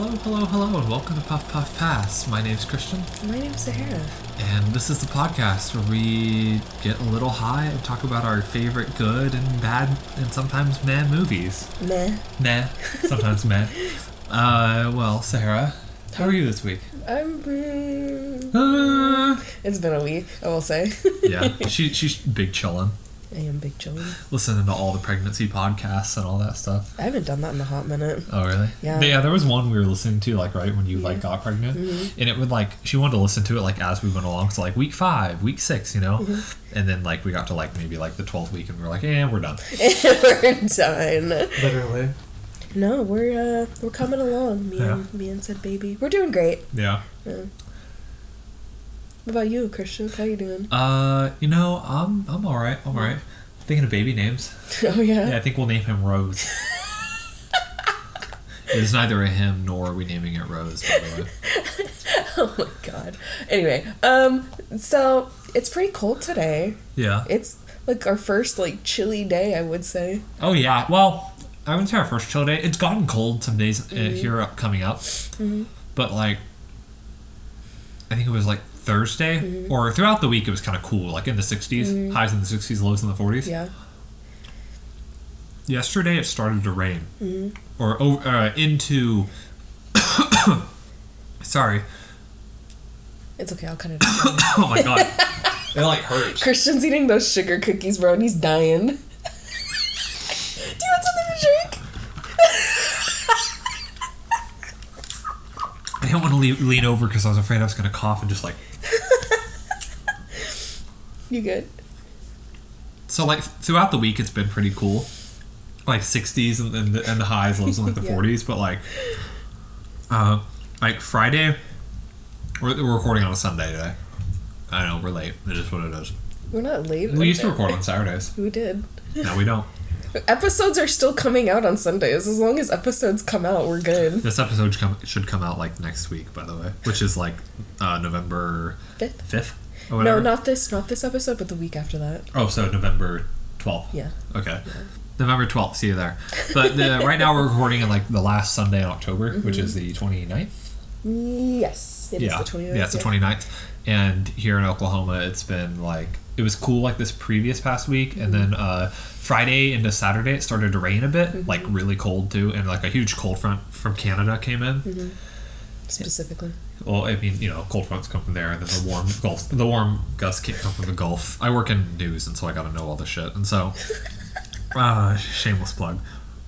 Hello, hello, hello, and welcome to Puff Puff Pass. My name's Christian, My name's Sahara. and this is the podcast where we get a little high and talk about our favorite good and bad and sometimes meh movies. Meh. Nah, sometimes meh. Uh, well, Sahara, how are you this week? I'm. Uh, It's been a week, I will say. yeah, she, she's big chillin', am big chilling. listening to all the pregnancy podcasts and all that stuff. I haven't done that in a hot minute. Oh really? Yeah. Yeah. There was one we were listening to like right when you like got pregnant, Mm-hmm. and it would like she wanted to listen to it like as we went along. So like week five, week six, you know, Mm-hmm. and then like we got to like maybe like the twelfth week, and we are like, yeah, we're done. we're done. Literally. No, we're uh, we're coming along. Me and me and said baby, we're doing great. Yeah. What about you, Christian? How you doing? Uh, you know, I'm I'm all right. I'm all right. Thinking of baby names. oh yeah. Yeah, I think we'll name him Rose. it is neither a him nor are we naming it Rose, by the way. Oh my god. Anyway, um, so it's pretty cold today. Yeah. It's like our first like chilly day, I would say. Oh yeah. Well, I wouldn't say our first chill day. It's gotten cold some days uh, Mm-hmm. here up coming up, but like, I think it was like Thursday Mm-hmm. or throughout the week it was kind of cool, like in the 60s, highs in the 60s, lows in the 40s. Yeah. Yesterday it started to rain, Mm-hmm. or over, uh, into. Sorry. It's okay. I'll cut it. Oh my god. it like hurts. Christian's eating those sugar cookies, bro, and he's dying. Do you want something to drink? I didn't want to le- lean over because I was afraid I was going to cough and just like. You good? So like throughout the week, it's been pretty cool, like 60s and, and, the, and the highs, lows in like the Yeah. 40s. But like, uh, like Friday, we're, we're recording on a Sunday today. I know we're late. It is what it is. We're not late. We used to record on Saturdays. We did. No, we don't. Episodes are still coming out on Sundays. As long as episodes come out, we're good. This episode should come, out like next week, by the way, which is like uh, November Fifth? fifth No, not this. Not this episode, but the week after that. Oh, so November twelfth. Yeah. Okay. November 12th, see you there. But uh, right now we're recording in like the last Sunday in October, which is the 29th. Yes, it is yeah. the 29th. yeah, it's the 29th. And here in Oklahoma, it's been like, it was cool like this previous past week. And then uh, Friday into Saturday, it started to rain a bit, like really cold too. And like a huge cold front from Canada came in. Specifically. Well, I mean, you know, cold fronts come from there, and then the warm Gulf, the warm gusts can't come from the Gulf. I work in news, and so I got to know all this shit. And so, uh, shameless plug,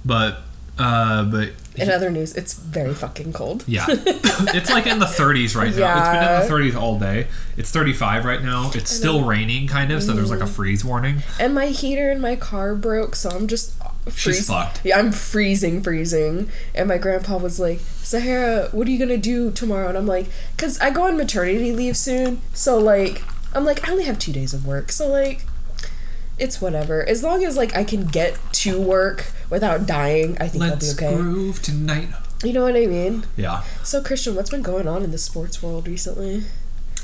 but, uh, but In other news, it's very fucking cold. yeah, it's like in the 30s right now. It's been in the 30s all day. It's 35 right now. It's still raining, kind of. So there's like a freeze warning. And my heater in my car broke, so I'm just She's freeze- fucked. Yeah, I'm freezing, freezing. And my grandpa was like, Sahara, what are you gonna do tomorrow? And I'm like, cause I go on maternity leave soon, so like, I'm like, I only have two days of work, so like, it's whatever. As long as like I can get to work without dying, I think Let's I'll be okay. groove tonight. You know what I mean? Yeah. So Christian, what's been going on in the sports world recently?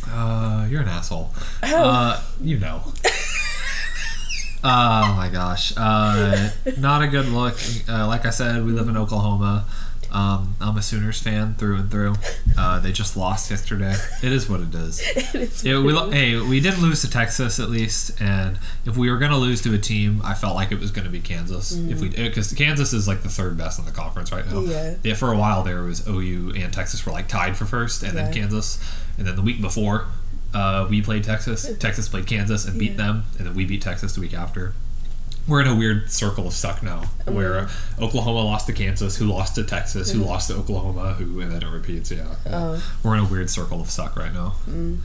Uh, you're an asshole. How? Uh, you know. oh my gosh. Uh, not a good look. Uh, like I said, we live in Oklahoma. Um, I'm a Sooners fan through and through. Uh, they just lost yesterday. It is what it is. It's Yeah, we lo- hey, we didn't lose to Texas at least, and if we were gonna lose to a team, I felt like it was gonna be Kansas. If we because Kansas is like the third best in the conference right now. Yeah. Yeah. For a while there was OU and Texas were like tied for first, and then Kansas, and then the week before, uh, we played Texas. Texas played Kansas and beat Yeah. them, and then we beat Texas the week after. We're in a weird circle of suck now, where mm-hmm. uh, Oklahoma lost to Kansas, who lost to Texas, who mm-hmm. lost to Oklahoma, who and then it repeats. Yeah, Oh. we're in a weird circle of suck right now. Mm.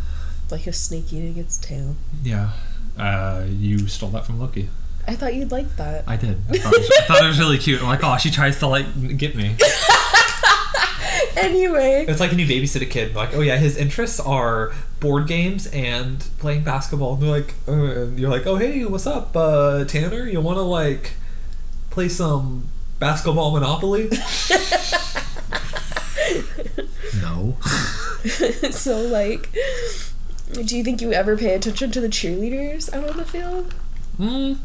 like a snake eating its tail. Yeah. Uh, you stole that from Loki. I thought you'd like that. I did. I thought, it was, I thought it was really cute. I'm like, oh, she tries to like get me. Anyway, It's like when you babysit a kid. Like, oh yeah, his interests are board games and playing basketball. And they're like, uh, and you're like, oh hey, what's up, uh, Tanner? You want to like play some basketball Monopoly? no. so like, do you think you ever pay attention to the cheerleaders out on the field? Mm.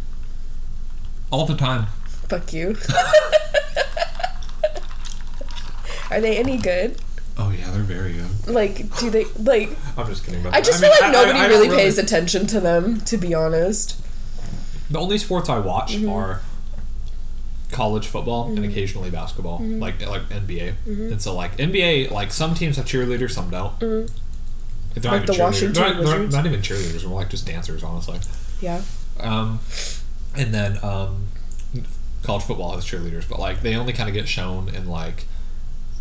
All the time. Fuck you. Are they any good? Oh yeah, they're very good. Like, do they like? I'm just kidding. About I that. just mean, feel like I- I- nobody I don't really pays attention to them. To be honest. The only sports I watch Mm-hmm. are college football and occasionally basketball, Mm-hmm. like like NBA. And so like NBA, like some teams have cheerleaders, some don't. If they're Mm-hmm. Like not the even cheerleaders, Washington they're not, they're Wizards? not even cheerleaders, they're more like just dancers, honestly. Yeah. Um, and then um, college football has cheerleaders, but like they only kind of get shown in like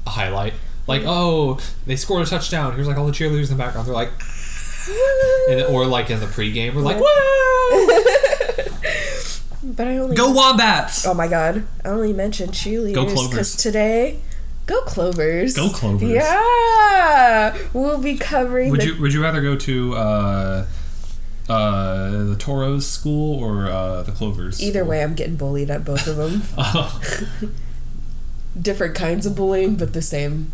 a highlight. Like, oh, they scored a touchdown. Here's like all the cheerleaders in the background. They're like, and, or like in the pregame, we're like, woo! But I only Go Wombats! Oh my god! I only mentioned cheerleaders because today, go Clovers. Go Clovers. Yeah, we'll be covering. Would the, you Would you rather go to uh, uh, the Toros school or uh, the Clovers? Either school? way, I'm getting bullied at both of them. Oh. Different kinds of bullying, but the same.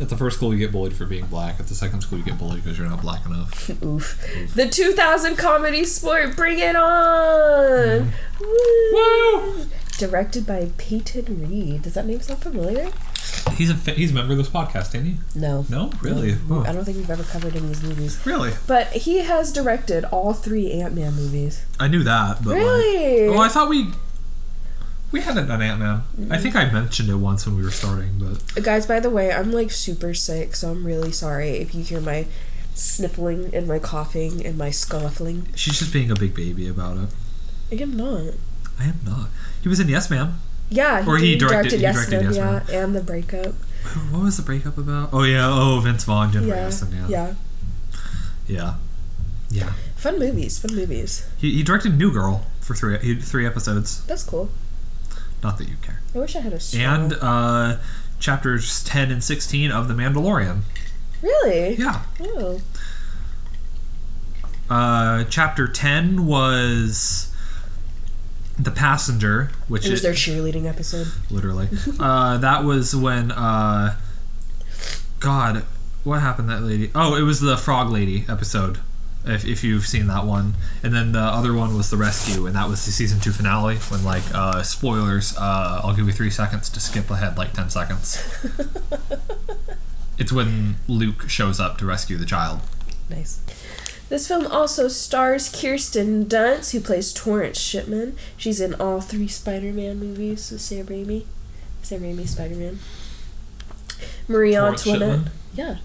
At the first school, you get bullied for being black. At the second school, you get bullied because you're not black enough. Oof. The 2000 comedy sport, bring it on! Mm-hmm. Woo! Directed by Peyton Reed. Does that name sound familiar? He's a he's a member of this podcast, ain't he? No. No, really? I don't think we've ever covered any of these movies. Really? But he has directed all three Ant Man movies. I knew that, but Really? like, well, I thought we we hadn't done Ant Man. I think I mentioned it once when we were starting, but Guys, by the way, I'm like super sick, so I'm really sorry if you hear my sniffling and my coughing and my scuffling. she's just being a big baby about it. I am not. I am not. He was in Yes Man. Yeah, Or he did- directed- he Yes Man, Yes yeah, and the breakup. What was the breakup about? Oh yeah, oh Vince Vaughn, Jennifer Yeah, Aniston, yeah. yeah. Yeah. Yeah. Fun movies, fun movies. He, he directed New Girl for three three episodes. That's cool. Not that you care. I wish I had a straw. And uh, chapters ten and sixteen of The Mandalorian. really? Yeah. Oh. Uh, chapter ten was the passenger, which It was is their cheerleading episode. literally. uh, that was when uh, God, what happened to that lady? Oh, it was the frog lady episode. If, if you've seen that one, and then the other one was the rescue, and that was the season two finale. When like uh, spoilers, uh, I'll give you three seconds to skip ahead like ten seconds. it's when Luke shows up to rescue the child. Nice. This film also stars Kirsten Dunst, who plays Torrance Shipman. She's in all three Spider-Man movies with Sam Raimi. Sam Raimi Spider-Man. Marie Torrance Antoinette. Yeah.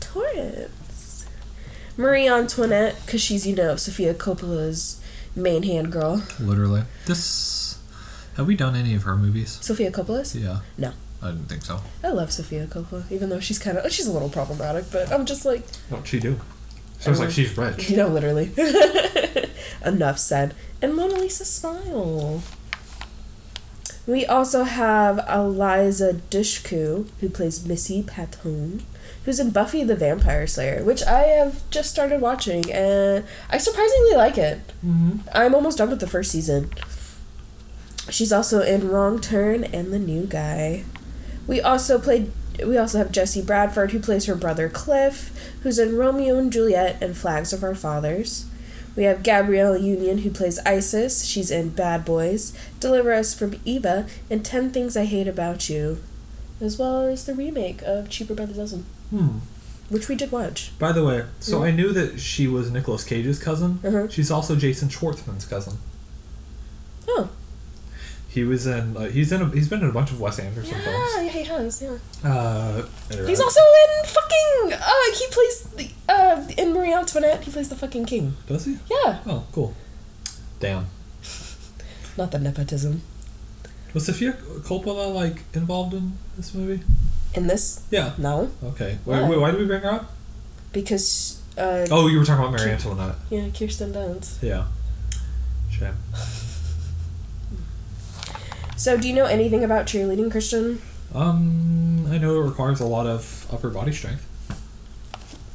Torrance. Marie Antoinette, because she's, you know, Sofia Coppola's main hand girl. Literally. This. Have we done any of her movies? Sofia Coppola's? Yeah. No. I didn't think so. I love Sofia Coppola, even though she's kind of, she's a little problematic, but I'm just like, What'd she do? Sounds like she's rich. You know, literally. Enough said. And Mona Lisa Smile. We also have Eliza Dushku, who plays Missy Patton, who's in Buffy the Vampire Slayer, which I have just started watching, and I surprisingly like it. Mm-hmm. I'm almost done with the first season. She's also in Wrong Turn and The New Guy. We also played. We also have Jesse Bradford, who plays her brother Cliff, who's in Romeo and Juliet and Flags of Our Fathers. We have Gabrielle Union, who plays Isis. She's in Bad Boys, Deliver Us from Eva, and Ten Things I Hate About You, as well as the remake of Cheaper by the Dozen, Hmm. which we did watch. By the way, so Mhm. I knew that she was Nicolas Cage's cousin. Uh-huh. She's also Jason Schwartzman's cousin. Oh, He was in. Uh, he's in. A, he's been in a bunch of Wes Anderson yeah, films. yeah, he has, yeah. Uh, He's also in fucking. Uh, he plays the. Uh, in Marie Antoinette, he plays the fucking king. Does he? Yeah. Oh, cool. Damn. Not the nepotism. Was Sofia Coppola like involved in this movie? In this, Yeah. no, Okay. Wait, Why? wait, why did we bring her up? because. Uh, Oh, you were talking about Marie Antoinette. Yeah, Kirsten Dunst. Yeah. Shame. So, do you know anything about cheerleading, Christian? Um, I know it requires a lot of upper body strength.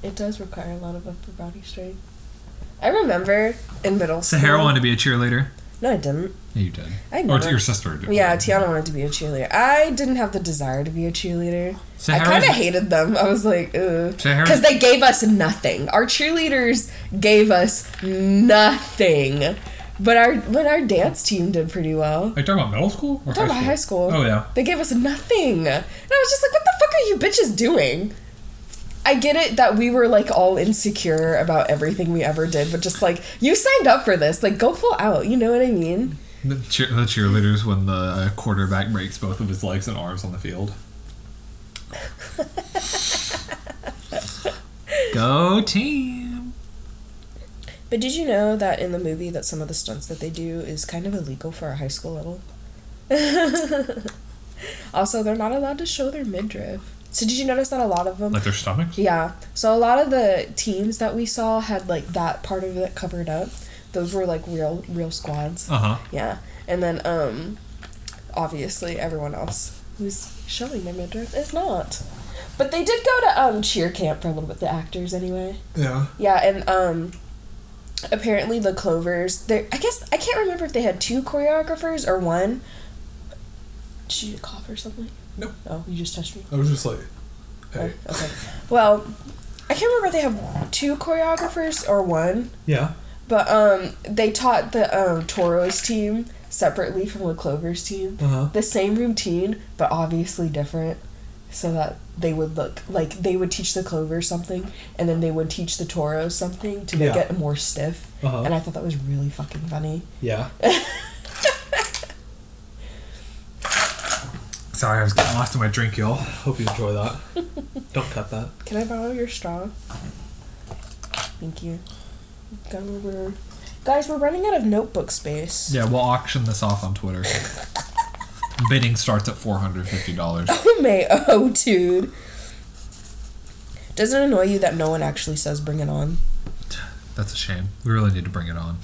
It does require a lot of upper body strength. I remember in middle school. Sahara wanted to be a cheerleader. No, I didn't. Yeah, you did. I Or to your sister did. Yeah, Tiana wanted to be a cheerleader. I didn't have the desire to be a cheerleader. I kind of hated them. I was like, Because they gave us nothing. Our cheerleaders gave us nothing. But our when our dance team did pretty well. Are you talking about middle school or Talking about high school. Oh yeah. They gave us nothing. And I was just like, what the fuck are you bitches doing? I get it that we were like all insecure about everything we ever did, but just like, you signed up for this. Like, go full out. You know what I mean? The, cheer- the cheerleaders when the uh, quarterback breaks both of his legs and arms on the field. Go team! But did you know that in the movie that some of the stunts that they do is kind of illegal for a high school level? also, they're not allowed to show their midriff. So did you notice that a lot of them? Like their stomachs? Yeah. So a lot of the teams that we saw had like that part of it covered up. Those were like real real squads. Uh huh. Yeah. And then um obviously everyone else who's showing their midriff is not. But they did go to um cheer camp for a little bit, the actors anyway. Yeah. Yeah, and um apparently the Clovers they I guess I can't remember if they had two choreographers or one. Did you cough or something? Nope. Oh, you just touched me. I was just like, Oh, okay. Well, I can't remember if they have two choreographers or one, Yeah. but um, they taught the um, Toros team separately from the Clovers team. Uh huh. The same routine, but obviously different, so that they would look like they would teach the Clovers something, and then they would teach the Toros something to make Yeah. it more stiff. Uh-huh. And I thought that was really fucking funny. Yeah. Sorry, I was getting lost in my drink, y'all. Hope you enjoy that. Don't cut that. Can I borrow your straw? Thank you. Got over- Guys, we're running out of notebook space. Yeah, we'll auction this off on Twitter. Bidding starts at four hundred fifty dollars. Oh, may oh dude. Does it annoy you that no one actually says bring it on? That's a shame. We really need to bring it on.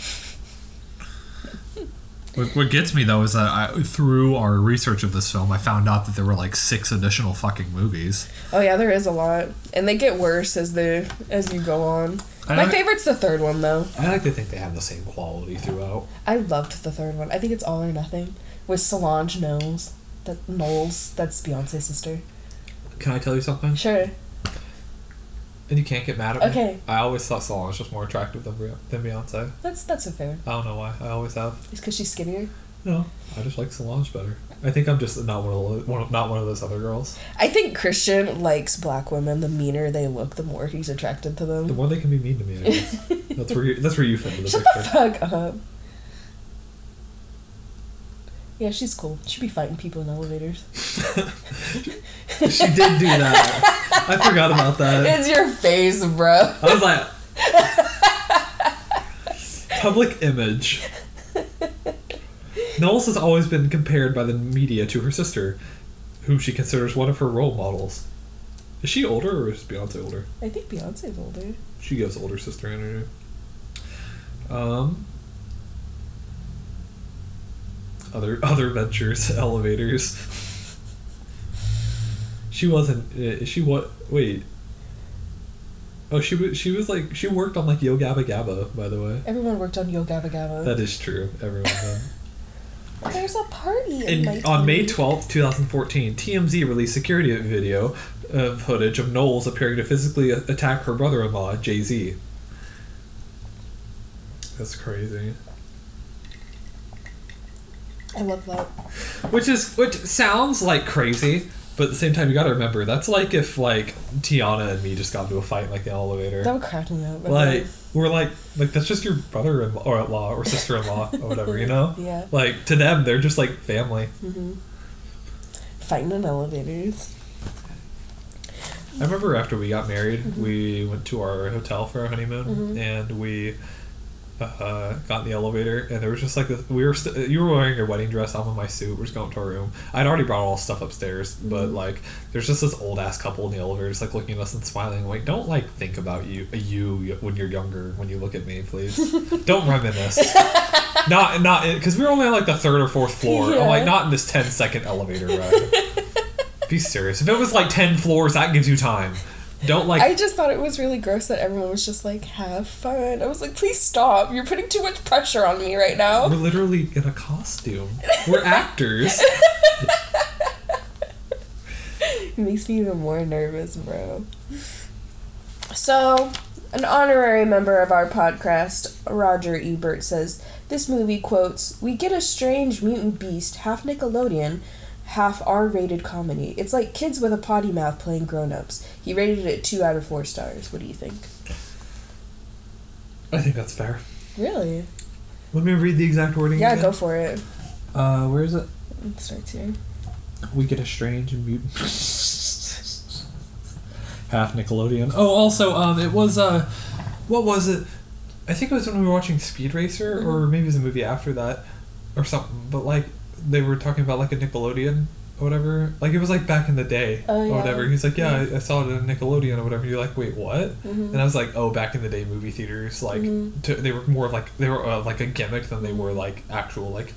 What, what gets me though is that I, through our research of this film, I found out that there were like six additional fucking movies. Oh yeah, there is a lot, and they get worse as the as you go on. I My like- favorite's the third one though. I like to think they have the same quality throughout. I loved the third one. I think it's All or Nothing with Solange Knowles. That Knowles, that's Beyonce's sister. Can I tell you something? Sure. And you can't get mad at me. Okay. I always thought Solange was more attractive than than Beyonce. That's that's a fair. I don't know why. I always have. It's because she's skinnier. No, I just like Solange better. I think I'm just not one of those, one of, not one of those other girls. I think Christian likes black women. The meaner they look, the more he's attracted to them. The more they can be mean to me, I guess. that's where you, that's where you fit into the Shut the picture. fuck up. Yeah, she's cool. She'd be fighting people in elevators. she did do that. I forgot about that. It's your face, bro. I was like, public image. Knowles has always been compared by the media to her sister, whom she considers one of her role models. Is she older or is Beyonce older? I think Beyonce's older. She gives older sister energy. Um, other other ventures, elevators. she wasn't. uh, She what? Wait. Oh, she was. She was like. She worked on like Yo Gabba Gabba. By the way, Everyone worked on Yo Gabba Gabba. that is true. Everyone did. There's a party in on May twelfth, 2014, TMZ released security video of footage of Knowles appearing to physically attack her brother in law, Jay Z. That's crazy. I love that. Which is which sounds like crazy, but at the same time you gotta remember that's like if like Tiana and me just got into a fight in, like the elevator. That would crack me up. like we're like like that's just your brother in or law or sister in law or whatever, you know? Yeah. Like to them they're just like family. Fighting in elevators. I remember after we got married, Mm-hmm. we went to our hotel for our honeymoon, and we uh, got in the elevator, and there was just like this, we were st- you were wearing your wedding dress, I'm in my suit, we're just going to our room. I'd already brought all stuff upstairs, but Mm-hmm. like there's just this old ass couple in the elevator, just like looking at us and smiling. Like, don't like think about you you when you're younger when you look at me, please. don't reminisce. not not because we were only on like the third or fourth floor. I'm like not in this 10 second elevator ride. Be serious. If it was like ten floors, that gives you time. Don't like. I just thought it was really gross that everyone was just like, have fun. I was like, please stop. You're putting too much pressure on me right now." we're literally in a costume. We're actors. It makes me even more nervous, bro. So, an honorary member of our podcast, Roger Ebert, says This movie quotes, "We get a strange mutant beast, half Nickelodeon, half R-rated comedy. It's like kids with a potty mouth playing grown-ups." He rated it two out of four stars. What do you think? I think that's fair. Really? Let me read the exact wording. Yeah, again. go for it. Uh, where is it? It starts here. We get a strange and mutant. Half Nickelodeon. Oh, also, um, it was uh, what was it? I think it was when we were watching Speed Racer, or maybe it was a movie after that, or something. But like, they were talking about like a Nickelodeon or whatever. Like it was like back in the day Oh, or whatever. He's like, yeah, I, I saw it on Nickelodeon or whatever. You're like, wait, what? Mhm. And I was like, oh, back in the day, movie theaters like Mhm. to, they were more of like they were uh, like a gimmick than they were like actual like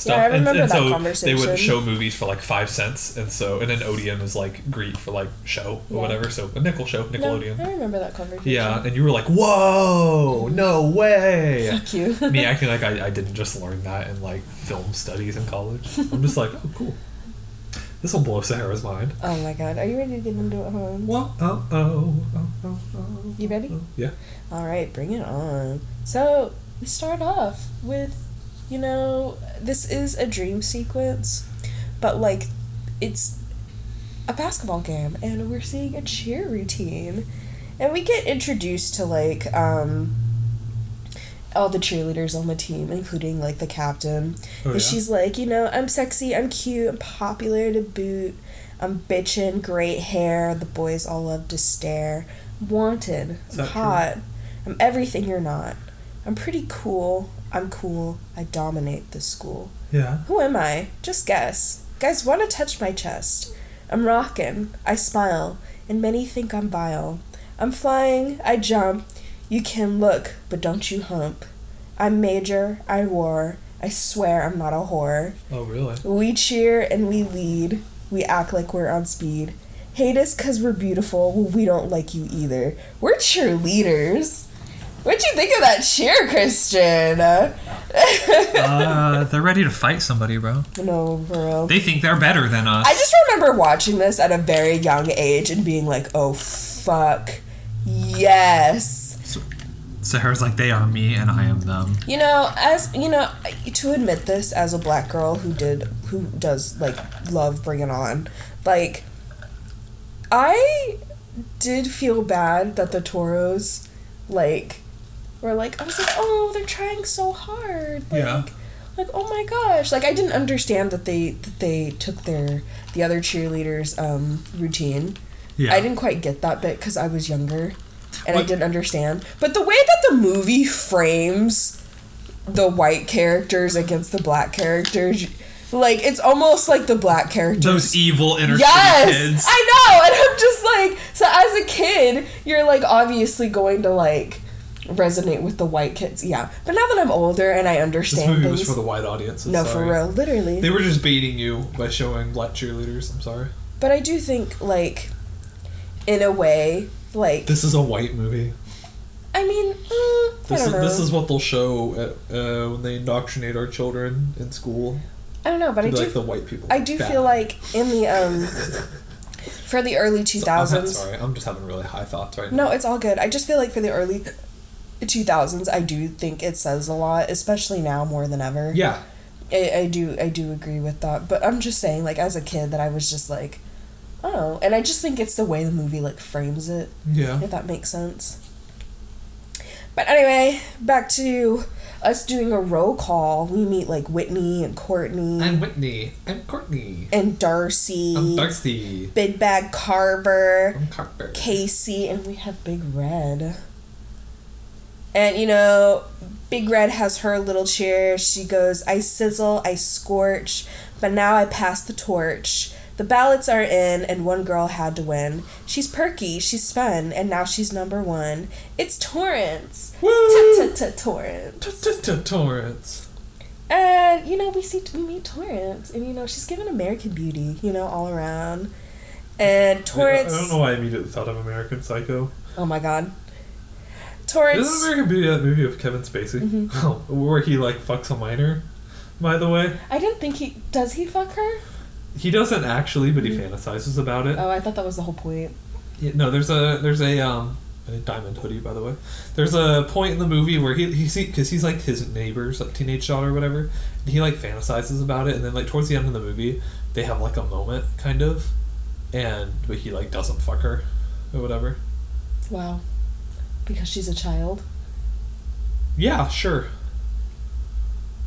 stuff. I and, remember and that so they would show movies for like five cents, and so and then Odeon is like Greek for like show or Yeah. whatever. So a nickel show, No, Nickelodeon. I remember that conversation. yeah, and you were like, whoa, no way. Fuck you. Me acting like I, I didn't just learn that in like film studies in college. I'm just like, oh, cool. This will blow Sarah's mind. oh my god, are you ready to get into it, home? Whoa, oh oh, oh, oh, oh, oh, oh. You ready? oh. Yeah. All right, bring it on. So we start off with, you know, this is a dream sequence, but like, it's a basketball game, and we're seeing a cheer routine, and we get introduced to like um. All the cheerleaders on the team, including like the captain, Oh, and yeah? she's like, you know, I'm sexy, I'm cute, I'm popular to boot, I'm bitchin', great hair, the boys all love to stare. Wanted, I'm that true? hot, I'm everything you're not. I'm pretty cool, I'm cool, I dominate this school. Yeah. Who am I? Just guess. Guys wanna touch my chest. I'm rockin', I smile, and many think I'm vile. I'm flying, I jump, you can look, but don't you hump. I'm major, I war, I swear I'm not a whore. Oh, really? We cheer and we lead. We act like we're on speed. Hate us because we're beautiful. Well, we don't like you either. We're cheerleaders. What'd you think of that cheer, Christian? uh, they're ready to fight somebody, bro. no, real. They think they're better than us. I just remember watching this at a very young age and being like, oh, fuck. Yes. Sarah's like, they are me and I am them. You know, as you know, to admit this as a black girl who did who does like love Bring It On, like I did feel bad that the Toros like were like I was like, "Oh, they're trying so hard." Like, Yeah. Like, "Oh my gosh." Like I didn't understand that they that they took their the other cheerleaders um routine. Yeah. I didn't quite get that bit cuz I was younger and I didn't understand. But the way that the movie frames the white characters against the black characters, like it's almost like the black characters. Those evil inner yes, kids. I know, and I'm just like, so as a kid, you're like obviously going to like resonate with the white kids, yeah. But now that I'm older and I understand, this movie things, was for the white audience. no, for real, literally. They were just baiting you by showing black cheerleaders. I'm sorry. but I do think like, in a way, like This is a white movie. I mean, mm, I This don't is know. this is what they'll show at, uh, when they indoctrinate our children in school. I don't know, but I do like the white people. I do bad. feel like in the um for the early 2000s. So- I'm sorry, I'm just having really high thoughts right now. No, it's all good. I just feel like for the early two thousands, I do think it says a lot, especially now more than ever. Yeah. I, I do I do agree with that. But I'm just saying, like as a kid, that I was just like, oh, and I just think it's the way the movie like frames it, Yeah. if that makes sense. But anyway, back to us doing a roll call. We meet like Whitney and Courtney I'm Whitney. I'm Courtney. and Darcy. I'm Darcy. Big Bag Carver, I'm Carter. Casey, and we have Big Red. And you know, Big Red has her little cheer. She goes, I sizzle, I scorch, but now I pass the torch. The ballots are in, and one girl had to win. She's perky, she's fun, and now she's number one. It's Torrance. Woo! Torrance. Torrance. And you know, we see we meet Torrance, and you know, she's given American Beauty, you know, all around. And Torrance. I don't know why I immediately thought of American Psycho. Oh my god. Isn't Torrance. American Beauty that movie of Kevin Spacey? Mhm. Oh, where he like fucks a minor. By the way, I didn't think he does he fuck her? he doesn't actually, but he fantasizes about it. Oh, I thought that was the whole point. Yeah, no, there's a there's a um a diamond hoodie, by the way. There's a point in the movie where he he see because he's like his neighbor's like teenage daughter or whatever. And he like fantasizes about it, and then like towards the end of the movie, they have like a moment kind of, and but he like doesn't fuck her, or whatever. Wow. Because she's a child. Yeah, sure.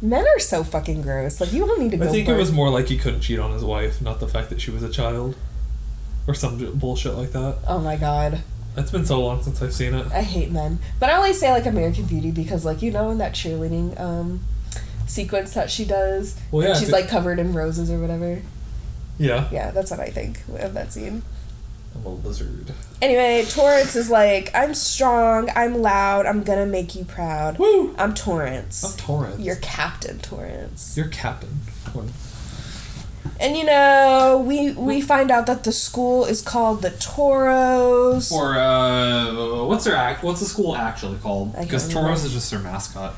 Men are so fucking gross. Like you don't need to go. I think it was more like he couldn't cheat on his wife, not the fact that she was a child, or some bullshit like that. Oh my god. It's been so long since I've seen it. I hate men. But I only say like American Beauty because like you know in that cheerleading um sequence that she does. Well, and yeah, she's like covered in roses or whatever. Yeah, Yeah, that's what I think of that scene. I'm a lizard. Anyway, Torrance is like, I'm strong, I'm loud, I'm gonna make you proud. Woo! I'm Torrance. I'm Torrance. You're Captain Torrance. You're captain. And you know, we we find out that the school is called the Toros. Or uh, what's their act? What's the school actually called? Because. Toros is just their mascot.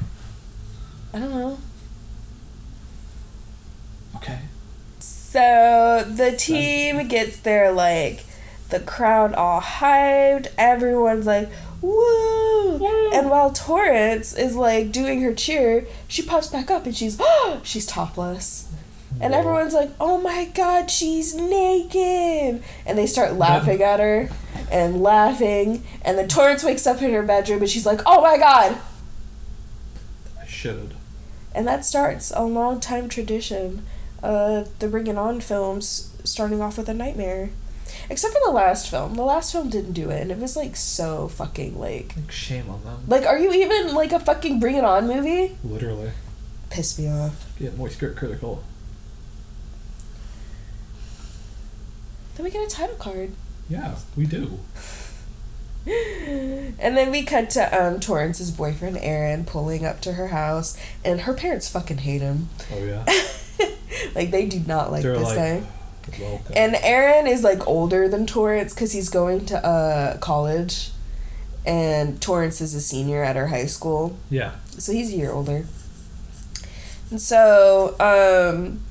I don't know. Okay. So the team gets there like the crowd all hyped, everyone's like, woo! And while Torrance is like doing her cheer, she pops back up and she's she's topless. And Whoa. everyone's like, oh my god, she's naked! And they start laughing at her and laughing. And then Torrance wakes up in her bedroom and she's like, oh my god! I should. And that starts a long time tradition of the Bring It On films starting off with a nightmare. Except for the last film. The last film didn't do it, and it was like so fucking like. Like shame on them. Like, are you even like a fucking Bring It On movie? Literally. Piss me off. Get moisture critical. Then we get a title card. Yeah, we do. And then we cut to um, Torrance's boyfriend Aaron pulling up to her house, and her parents fucking hate him. Oh yeah. like they do not like They're this like, guy. Welcome. And Aaron is like older than Torrance because he's going to uh, college, and Torrance is a senior at her high school, yeah. so he's a year older. And so, um,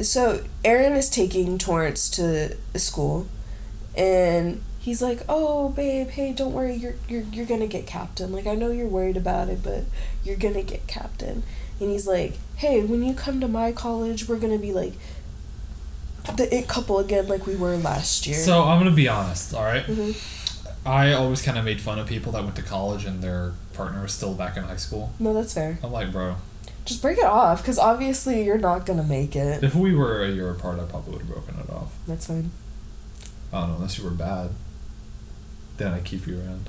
so Aaron is taking Torrance to school, and he's like, "Oh, babe, hey, don't worry, you're you're you're gonna get captain. Like I know you're worried about it, but you're gonna get captain." And he's like, "Hey, when you come to my college, we're gonna be like the it couple again, like we were last year." So I'm gonna be honest, all right? Mhm. I always kind of made fun of people that went to college and their partner was still back in high school. no, that's fair. I'm like, bro, Just break it off, because obviously you're not gonna make it. if we were a year apart, I probably would have broken it off. That's fine. I don't know, unless you were bad. Then I keep you around.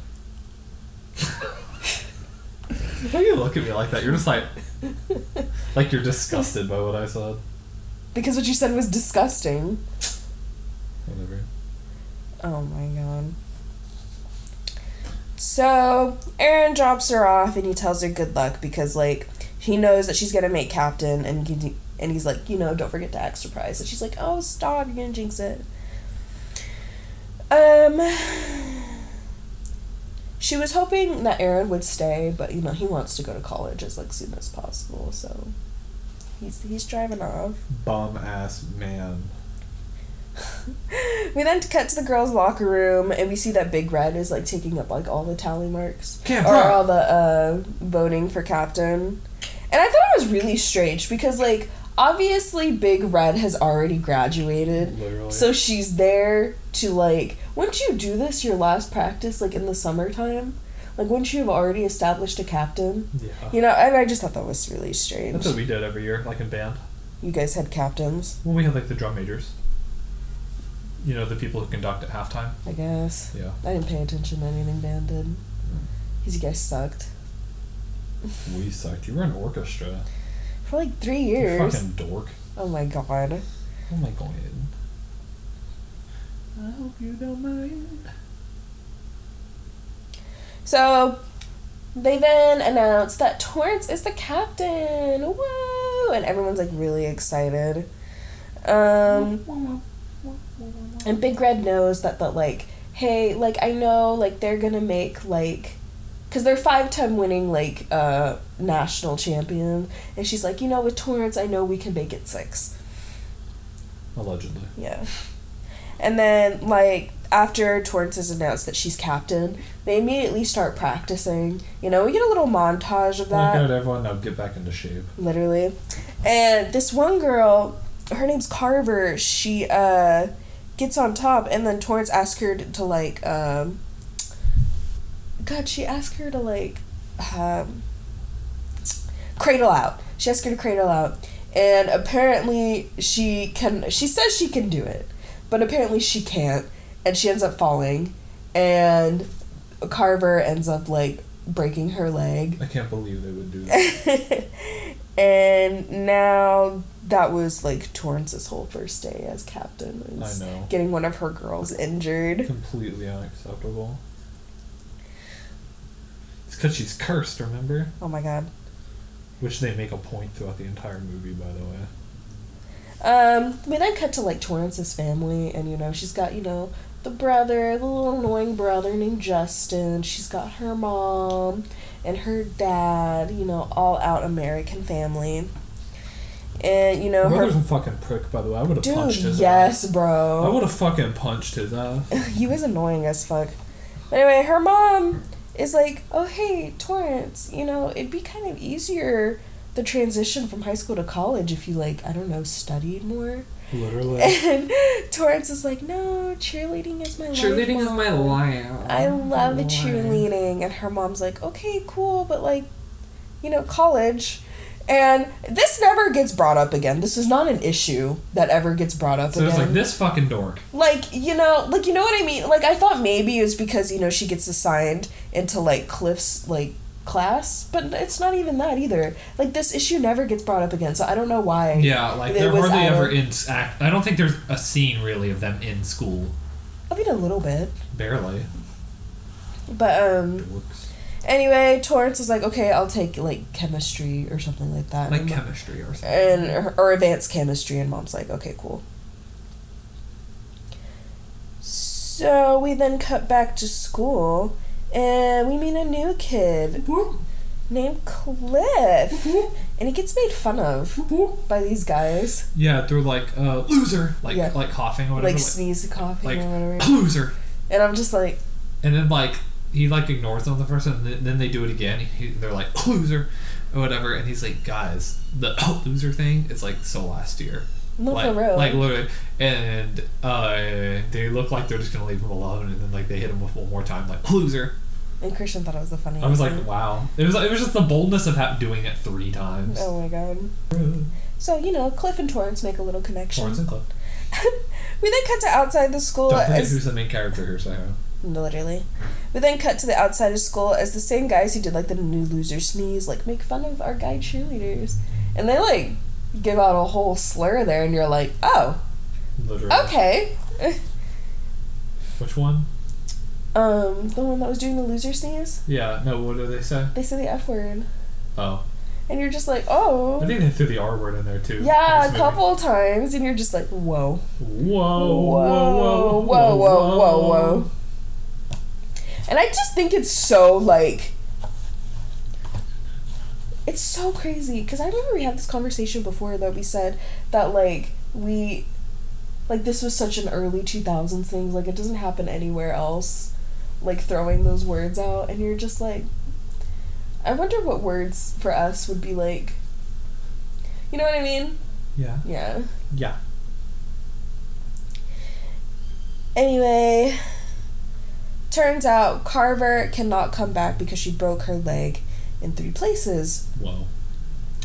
Why do you look at me like that? You're just like, like you're disgusted by what I said. Because what you said was disgusting. Whatever. Oh my god. So, Aaron drops her off and he tells her good luck because, like, he knows that she's gonna make captain and he, and he's like, you know, don't forget to act surprised. And she's like, oh, stop, you're gonna jinx it. Um, she was hoping that Aaron would stay, but, you know, he wants to go to college as, like, soon as possible, so he's, he's driving off. Bum ass man. We then cut to the girls' locker room, and we see that Big Red is like taking up like all the tally marks Can't or all the uh, voting for captain. And I thought it was really strange because like obviously Big Red has already graduated, Literally. so she's there to like. Wouldn't you do this your last practice like in the summertime? Like wouldn't you have already established a captain? yeah. You know, and I just thought that was really strange. That's what we did every year, like in band. You guys had captains, When we had like the drum majors. You know, the people who conduct at halftime. I guess. Yeah. I didn't pay attention to anything band did. Because you guys sucked. We sucked. You were in orchestra. For like three years. You fucking dork. Oh my god. Oh my god. I hope you don't mind. So they then announce that Torrance is the captain. Woo! And everyone's like really excited. Um and Big Red knows that the like, hey, like I know like they're gonna make like because they're five time winning like uh national champion and she's like, you know, with Torrance I know we can make it six. Allegedly. Yeah. And then, like, after Torrance has announced that she's captain, they immediately start practicing. You know, we get a little montage of Like that, out everyone now get back into shape. literally. And this one girl, her name's Carver, she uh, gets on top, and then Torrance asks her to, to like, um, God, she asked her to, like, um, cradle out. She asked her to cradle out. And apparently she can she says she can do it. But apparently she can't. And she ends up falling. And Carver ends up like breaking her leg. I can't believe they would do that. and now that was like Torrance's whole first day as captain. I know. Getting one of her girls injured. Completely unacceptable. It's because she's cursed, remember? Oh my god. Which they make a point throughout the entire movie, by the way. Um, we then cut to like Torrance's family, and you know, she's got, you know, the brother, the little annoying brother named Justin. She's got her mom and her dad, you know, all out American family. And, you know, Her brother's her. a fucking prick, by the way. I would have punched his yes, ass. I bro. would have fucking punched his ass. he was annoying as fuck. But anyway, her mom is like, oh, hey, Torrance, you know, it'd be kind of easier the transition from high school to college if you, like, I don't know, studied more. Literally. And Torrance is like, no, cheerleading is my life. Cheerleading is my life. I love Life. cheerleading. And her mom's like, okay, cool, but like, you know, college. And this never gets brought up again. This is not an issue that ever gets brought up So again. it's like this fucking dork. Like, you know, like you know what I mean? Like I thought maybe it was because, you know, she gets assigned into like Cliff's like class, but it's not even that either. Like this issue never gets brought up again. So I don't know why. Yeah, like they're hardly ever of- in act. I don't think there's a scene really of them in school. I mean a little bit. Barely. But um Anyway, Torrance is like, okay, I'll take like chemistry or something like that. Like and, chemistry or something. and or advanced chemistry, and mom's like, okay, cool. So we then cut back to school, and we meet a new kid named Cliff, and he gets made fun of by these guys, Yeah, they're like, uh, loser. Like, Yeah. like coughing or whatever. like sneeze, coughing, like, or whatever. loser. And I'm just like, And then like he like ignores them the first time, and then- they do it again. He, they're like loser, or whatever, and he's like, guys, the loser thing is like so last year. like, real. like literally, and uh, they look like they're just gonna leave him alone, and then like they hit him with one more time, like loser. And Christian thought it was the funniest. I was like, wow. It was it was just the boldness of ha- doing it three times. oh my god. So you know, Cliff and Torrance make a little connection. Torrance and Cliff. we then cut to outside the school Don't forget as who's the main character here, Sarah. literally. We then cut to the outside of school as the same guys who did like the new loser sneeze like make fun of our guy cheerleaders, and they like give out a whole slur there, and you're like, oh, Literally. okay. Which one? Um, the one that was doing the loser sneeze, Yeah. No. What do they say? they said the f word, Oh, and you're just like, oh. I think they threw the R word in there too. yeah, a couple times, and you're just like, whoa. Whoa, whoa, whoa, whoa, whoa, whoa. And I just think it's so like. It's so crazy because I remember we had this conversation before that we said that like we, like this was such an early two thousands thing. Like it doesn't happen anywhere else. Like throwing those words out, and you're just like, I wonder what words for us would be like. You know what I mean? Yeah. Yeah. Yeah. Anyway, turns out Carver cannot come back because she broke her leg in three places. Whoa.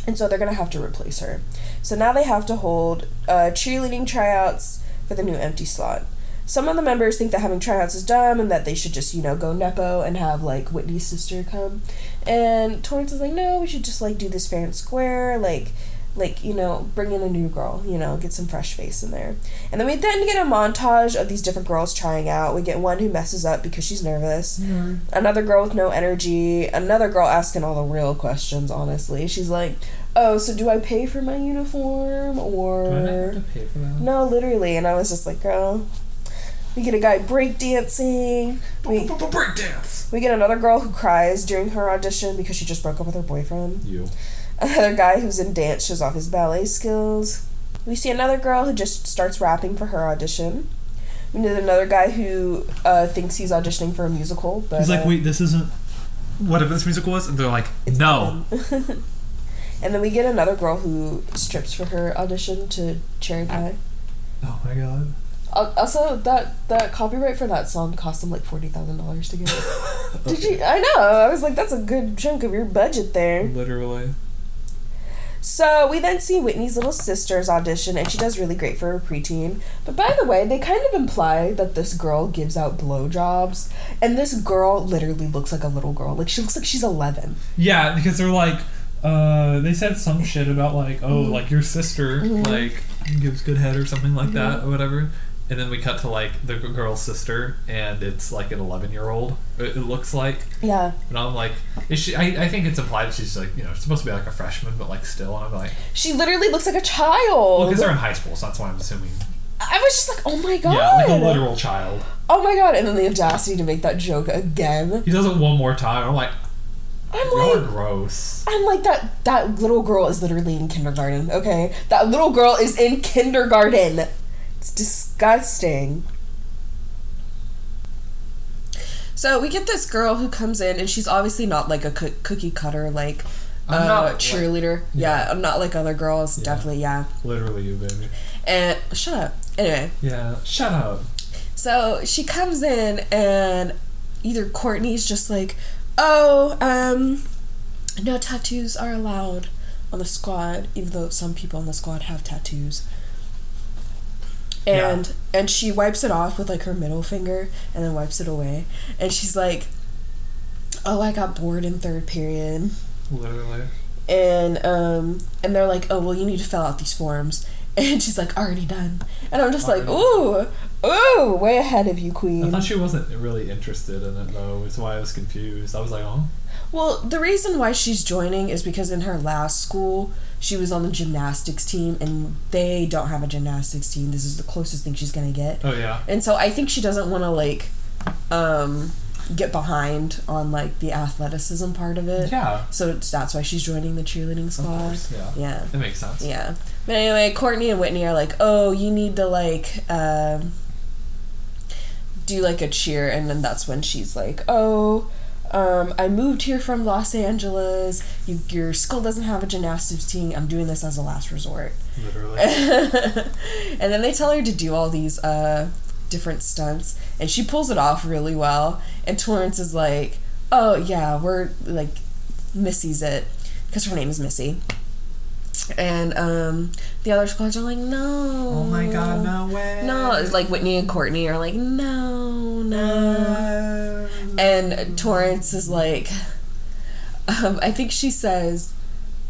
And so they're going to have to replace her. So now they have to hold uh, cheerleading tryouts for the new empty slot. Some of the members think that having tryouts is dumb and that they should just, you know, go Nepo and have, like, Whitney's sister come. And Torrance is like, no, we should just, like, do this fair and square. Like, like, you know, bring in a new girl, you know, get some fresh face in there. And then we then get a montage of these different girls trying out. We get one who messes up because she's nervous mm-hmm. another girl with no energy, another girl asking all the real questions, honestly. She's like, Oh, so do I pay for my uniform Do I or have to pay for that? No, literally and I was just like, girl. We get a guy breakdancing. We Breakdance. we get another girl who cries during her audition because she just broke up with her boyfriend. You. Another guy who's in dance shows off his ballet skills. We see another girl who just starts rapping for her audition. We need another guy who uh, thinks he's auditioning for a musical, but He's like, uh, wait, this isn't whatever this musical was, and they're like, no. And then we get another girl who strips for her audition to Cherry Pie. Oh my god. Al- Also, that that copyright for that song cost them like forty thousand dollars to get. Did you? I know. I was like, that's a good chunk of your budget there. Literally. So we then see Whitney's little sister's audition, and she does really great for a preteen. But by the way, they kind of imply that this girl gives out blowjobs, and this girl literally looks like a little girl. Like she looks like she's eleven. Yeah, because they're like, uh, they said some shit about like, oh, mm-hmm. like your sister mm-hmm. like gives good head or something like mm-hmm. that or whatever. And then we cut to like the girl's sister, and it's like an eleven-year-old. It, it looks like, Yeah, and I'm like, is she? I, I think it's implied she's like, you know, supposed to be like a freshman, but like still. And I'm like, she literally looks like a child. well, because they're in high school, so that's why I'm assuming. I was just like, oh my god. Yeah, like a literal child. Oh my god! And then the audacity to make that joke again. He does it one more time. I'm like, I'm are like, gross. I'm like that. That little girl is literally in kindergarten. Okay, that little girl is in kindergarten. It's disgusting. So we get this girl who comes in, and she's obviously not like a coo- cookie cutter like I'm uh, not, like- cheerleader. yeah. I'm not like other girls. Definitely, yeah. Literally, you baby. And shut up. Anyway, Yeah. Shut up. So she comes in and either Courtney's just like, "Oh, um, no tattoos are allowed on the squad, even though some people on the squad have tattoos." And and she wipes it off with like her middle finger and then wipes it away. And she's like, "Oh, I got bored in third period." Literally. And um and they're like, "Oh, well, you need to fill out these forms." And she's like, "Already done." And I'm just like, "Ooh, ooh, way ahead of you, Queen. I thought she wasn't really interested in it though. That's why I was confused. I was like, oh. Well, the reason why she's joining is because in her last school, she was on the gymnastics team, and they don't have a gymnastics team. This is the closest thing she's gonna get. Oh yeah. And so I think she doesn't want to, like, um, get behind on, like, the athleticism part of it. Yeah. So it's, that's why she's joining the cheerleading squad. course. Yeah. Yeah. That makes sense. Yeah. But anyway, Courtney and Whitney are like, oh, you need to like um, do like a cheer, and then that's when she's like, oh. Um, I moved here from Los Angeles. You, your school doesn't have a gymnastics team. I'm doing this as a last resort. Literally. and then they tell her to do all these uh, different stunts, and she pulls it off really well. And Torrance is like, "Oh yeah, we're like Missy's it," because her name is Missy. And um, the other squads are like, "No, oh my god, no way. no!" It's like Whitney and Courtney are like, "No, no." And Torrance is like, um, I think she says,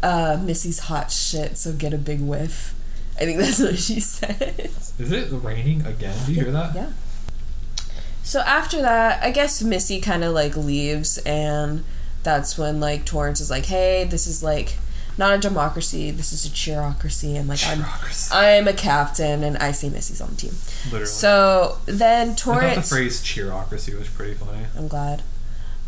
uh, Missy's hot shit, so get a big whiff. I think that's what she says. Is it raining again? Do you hear that? Yeah. So after that, I guess Missy kind of like leaves, and that's when like Torrance is like, "Hey, this is like not a democracy. This is a cheerocracy, and like I'm. I'm a captain, and I say Missy's on the team." Literally. So then I thought the Torrance. phrase cheerocracy was pretty funny. I'm glad.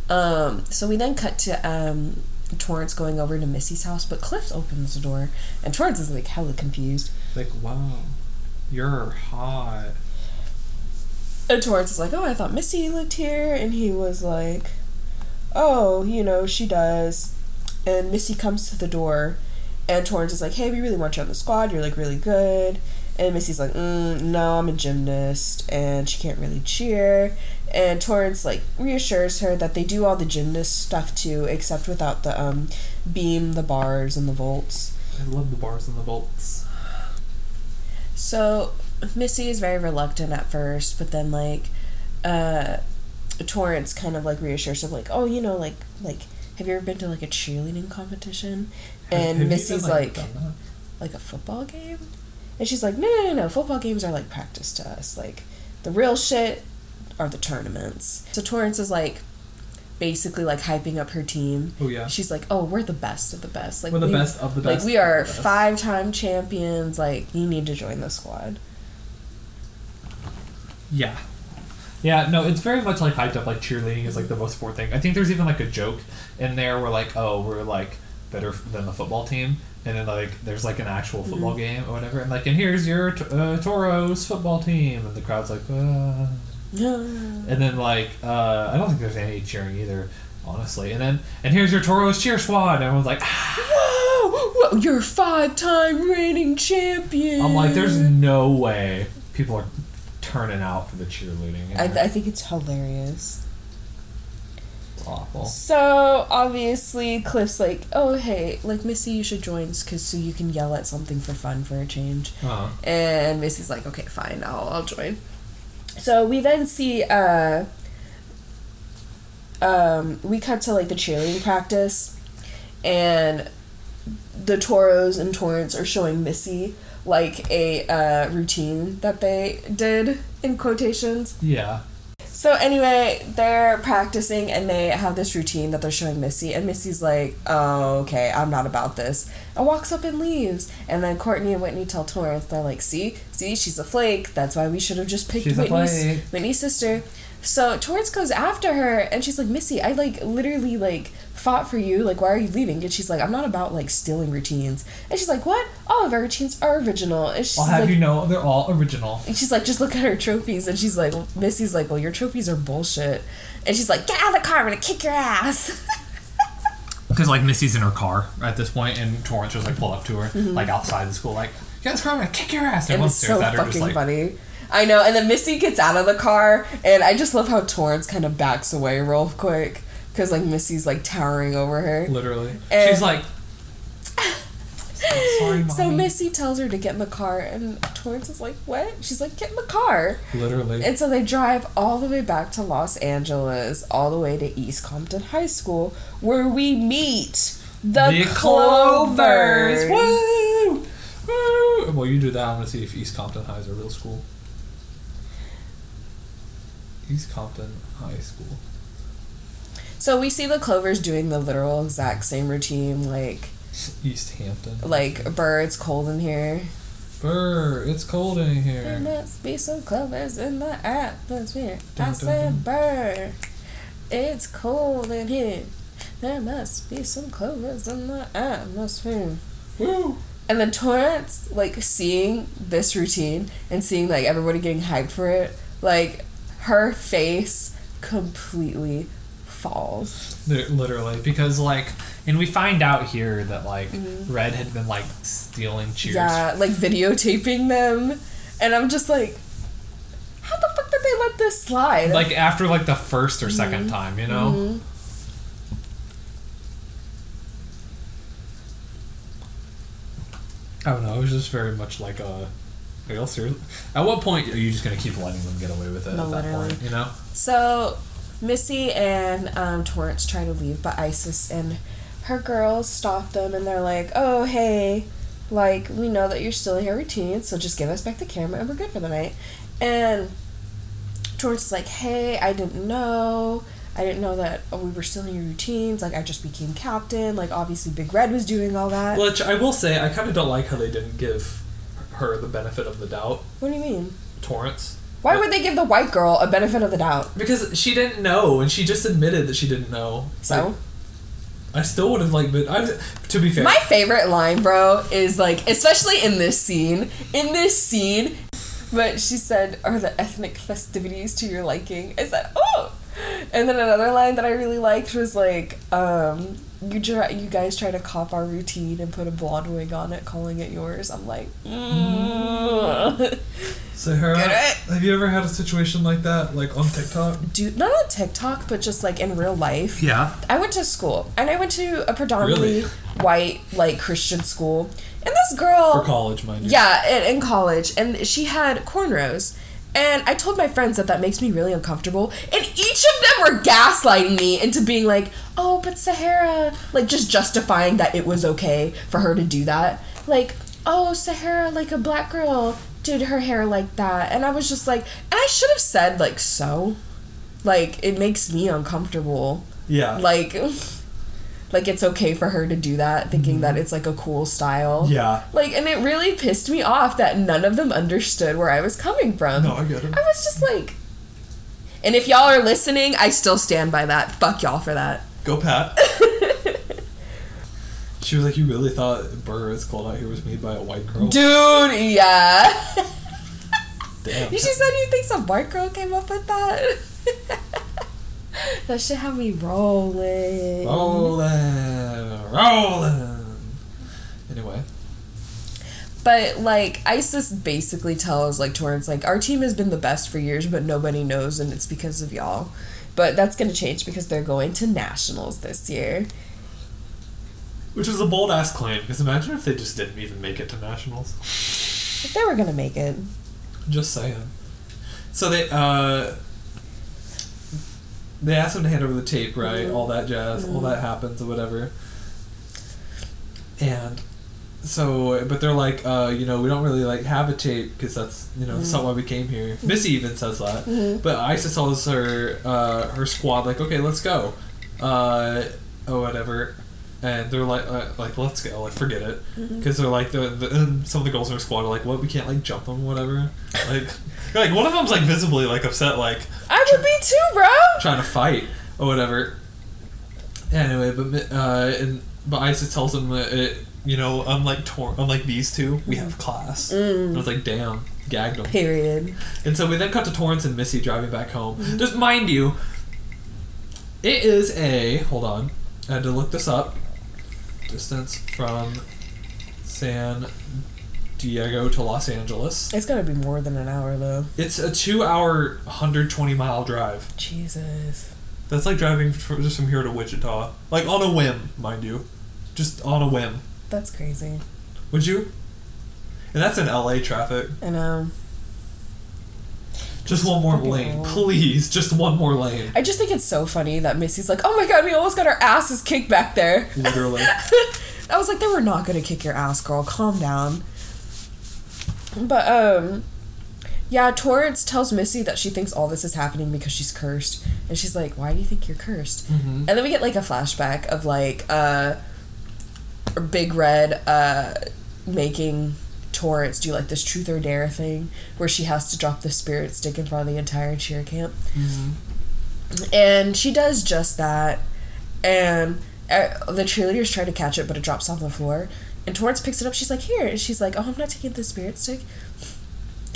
Um, so we then cut to um, Torrance going over to Missy's house, but Cliff opens the door, and Torrance is like hella confused. Like, wow, you're hot. And Torrance is like, "Oh, I thought Missy lived here," and he was like, "Oh, you know, she does." And Missy comes to the door, and Torrance is like, "Hey, we really want you on the squad. You're like really good." And Missy's like, mm, "No, I'm a gymnast, and she can't really cheer." And Torrance like reassures her that they do all the gymnast stuff too, except without the um, beam, the bars, and the vaults. I love the bars and the bolts. So Missy is very reluctant at first, but then like uh Torrance kind of like reassures her like, "Oh, you know, like like have you ever been to like a cheerleading competition?" And Have Missy's even, like, that? "Like a football game?" And she's like, "No, no, no, no. Football games are like practice to us. Like the real shit are the tournaments." So Torrance is like basically like hyping up her team. Oh yeah. She's like, "Oh, we're the best of the best. Like We're the we- best of the best. like we are five-time champions. Like you need to join the squad." Yeah. Yeah, no, it's very much like hyped up. Like cheerleading is like the most important thing. I think there's even like a joke in there where like, oh, we're like better than the football team, and then like there's like an actual Mm-hmm. football game or whatever, and like and here's your t- uh, Toros football team, and the crowd's like, uh, and then like uh, I don't think there's any cheering either, honestly, and then and here's your Toros cheer squad, and everyone's like, ah. Whoa, whoa, you're five-time reigning champion. I'm like, there's no way people are turning out for the cheerleading. I, I think it's hilarious. it's awful. So obviously, Cliff's like, "Oh hey, like Missy, you should join, cause so you can yell at something for fun for a change." Uh-huh. And Missy's like, "Okay, fine, I'll I'll join." So we then see uh um we cut to like the cheerleading practice and the Toros and Torrance are showing Missy like a uh, routine that they did in quotations. Yeah. So anyway, they're practicing and they have this routine that they're showing Missy, and Missy's like, "Oh, okay, I'm not about this," and walks up and leaves. And then Courtney and Whitney tell Torrance, they're like, "See, see, she's a flake. That's why we should have just picked She's Whitney's. Whitney's sister." So Torrance goes after her, and she's like, "Missy, I like literally like fought for you. Like, why are you leaving?" And she's like, "I'm not about like stealing routines." And she's like, "What? All of our routines are original." And she's I'll have like, you know they're all original. and she's like, just look at her trophies. And she's like, Missy's like, well, your trophies are bullshit. And she's like, get out of the car, I'm gonna kick your ass. Because like Missy's in her car at this point, and Torrance just like pull up to her like outside the school, like, "Get this car, I'm gonna kick your ass." Mm-hmm. and Everyone it's stares so at her, fucking just like, funny. I know. And then Missy gets out of the car, and I just love how Torrance kind of backs away real quick. Because, like, Missy's, like, towering over her. Literally. And- she's like, "Sorry, So. Missy tells her to get in the car, and Torrance is like, what? She's like, get in the car. Literally. And so they drive all the way back to Los Angeles, all the way to East Compton High School, where we meet the, The Clovers. Clovers. Woo! Woo! Well, you do that. I want to see if East Compton High is a real school. East Compton High School. So we see the Clovers doing the literal exact same routine, like East Hampton. like Burr, it's cold in here. Burr, it's cold in here. There here. must be some clovers in the atmosphere. Dun, I said, Burr, it's cold in here. There must be some clovers in the atmosphere. Woo! And then Torrance, like seeing this routine and seeing like everybody getting hyped for it, like her face completely falls. Literally because like and we find out here that like red had been like stealing cheers Mm-hmm. Yeah, like videotaping them, and I'm just like, how the fuck did they let this slide? like after like the first or Mm-hmm. second time you know I don't know. It was just very much like a. Are y'all serious? at what point are you just gonna keep letting them get away with it No, at that literally. point you know So, Missy and um, Torrance try to leave, but Isis and her girls stop them and they're like, oh, hey, like, we know that you're still in your routine, so just give us back the camera and we're good for the night. And Torrance is like, hey, I didn't know. I didn't know that we were still in your routines. Like, I just became captain. Like, obviously, Big Red was doing all that. Which I will say, I kind of don't like how they didn't give her the benefit of the doubt. What do you mean? Torrance. Why would they give the white girl a benefit of the doubt? Because she didn't know, and she just admitted that she didn't know. So? Like, I still would have like been. I, to be fair, My favorite line, bro, is like, especially in this scene, in this scene, but she said, Are the ethnic festivities to your liking? I said, Oh! And then another line that I really liked was like, um, you, try, you guys try to cop our routine and put a blonde wig on it, calling it yours. I'm like, mm. Get it? have you ever had a situation like that, like on TikTok? dude, not on TikTok, but just like in real life. yeah I went to school, and I went to a predominantly Really? white, like Christian school, and this girl. For college, mind you. Yeah, in, in college, and she had cornrows. And I told my friends that that makes me really uncomfortable. And each of them were gaslighting me into being like, oh, but Sahara, like just justifying that it was okay for her to do that. Like, oh, Sahara, like a black girl, did her hair like that. And I was just like, and I should have said, like, so. Like, it makes me uncomfortable. Yeah. Like, like it's okay for her to do that, thinking that mm-hmm. it's like a cool style. yeah. Like, and it really pissed me off that none of them understood where I was coming from. No, I get it. I was just like, and if y'all are listening, I still stand by that. Fuck y'all for that. Go Pat. She was like, "You really thought Burr is cold out here was made by a white girl?" Dude, yeah. Damn. she said you think some white girl came up with that? that shit had me rolling. Rolling, rolling. Anyway, But like Isis basically tells like Torrance like our team has been the best for years, but nobody knows, and it's because of y'all. But that's gonna change because they're going to nationals this year. which is a bold ass claim because imagine if they just didn't even make it to nationals. If they were gonna make it, Just saying. So they uh they asked him to hand over the tape, right? Mhm. All that jazz, all that happens or whatever. And so, but they're like, uh, you know, we don't really like have a tape because that's you know that's not why we came here. Missy even says that. Mhm. But Isis tells her uh, her squad like, okay, let's go, uh, or whatever. And they're like, uh, like let's go, like forget it, mm-hmm. because they're like the, the and some of the girls in our squad are like, what we can't like jump them, whatever. Like, like one of them's like visibly like upset, like I would be too, bro. trying to fight or whatever. Anyway, but uh, and but Isis tells them that it, you know, unlike Tor- unlike these two, we have mm-hmm. class. And I was like, damn, gagged them. Period. And so we then cut to Torrance and Missy driving back home. Mm-hmm. Just mind you, it is a hold on, I had to look this up. Distance from San Diego to Los Angeles. It's gotta be more than an hour though. It's a two-hour, 120 mile drive. Jesus. That's like driving fr just from here to Wichita, like on a whim, mind you, just on a whim. That's crazy. Would you? And that's in LA traffic. I know. Just one more lane, please. Just one more lane. I just think it's so funny that Missy's like, oh my god, we almost got our asses kicked back there. Literally. I was like, they were not gonna kick your ass, girl. Calm down. But um, yeah, Torrance tells Missy that she thinks all this is happening because she's cursed, and she's like, "Why do you think you're cursed?" Mhm. And then we get like a flashback of like uh, Big Red uh making Torrance do like this truth or dare thing where she has to drop the spirit stick in front of the entire cheer camp. And she does just that. And uh, the cheerleaders try to catch it, but it drops on the floor. And Torrance picks it up. She's like, "Here." And she's like, "Oh, I'm not taking the spirit stick."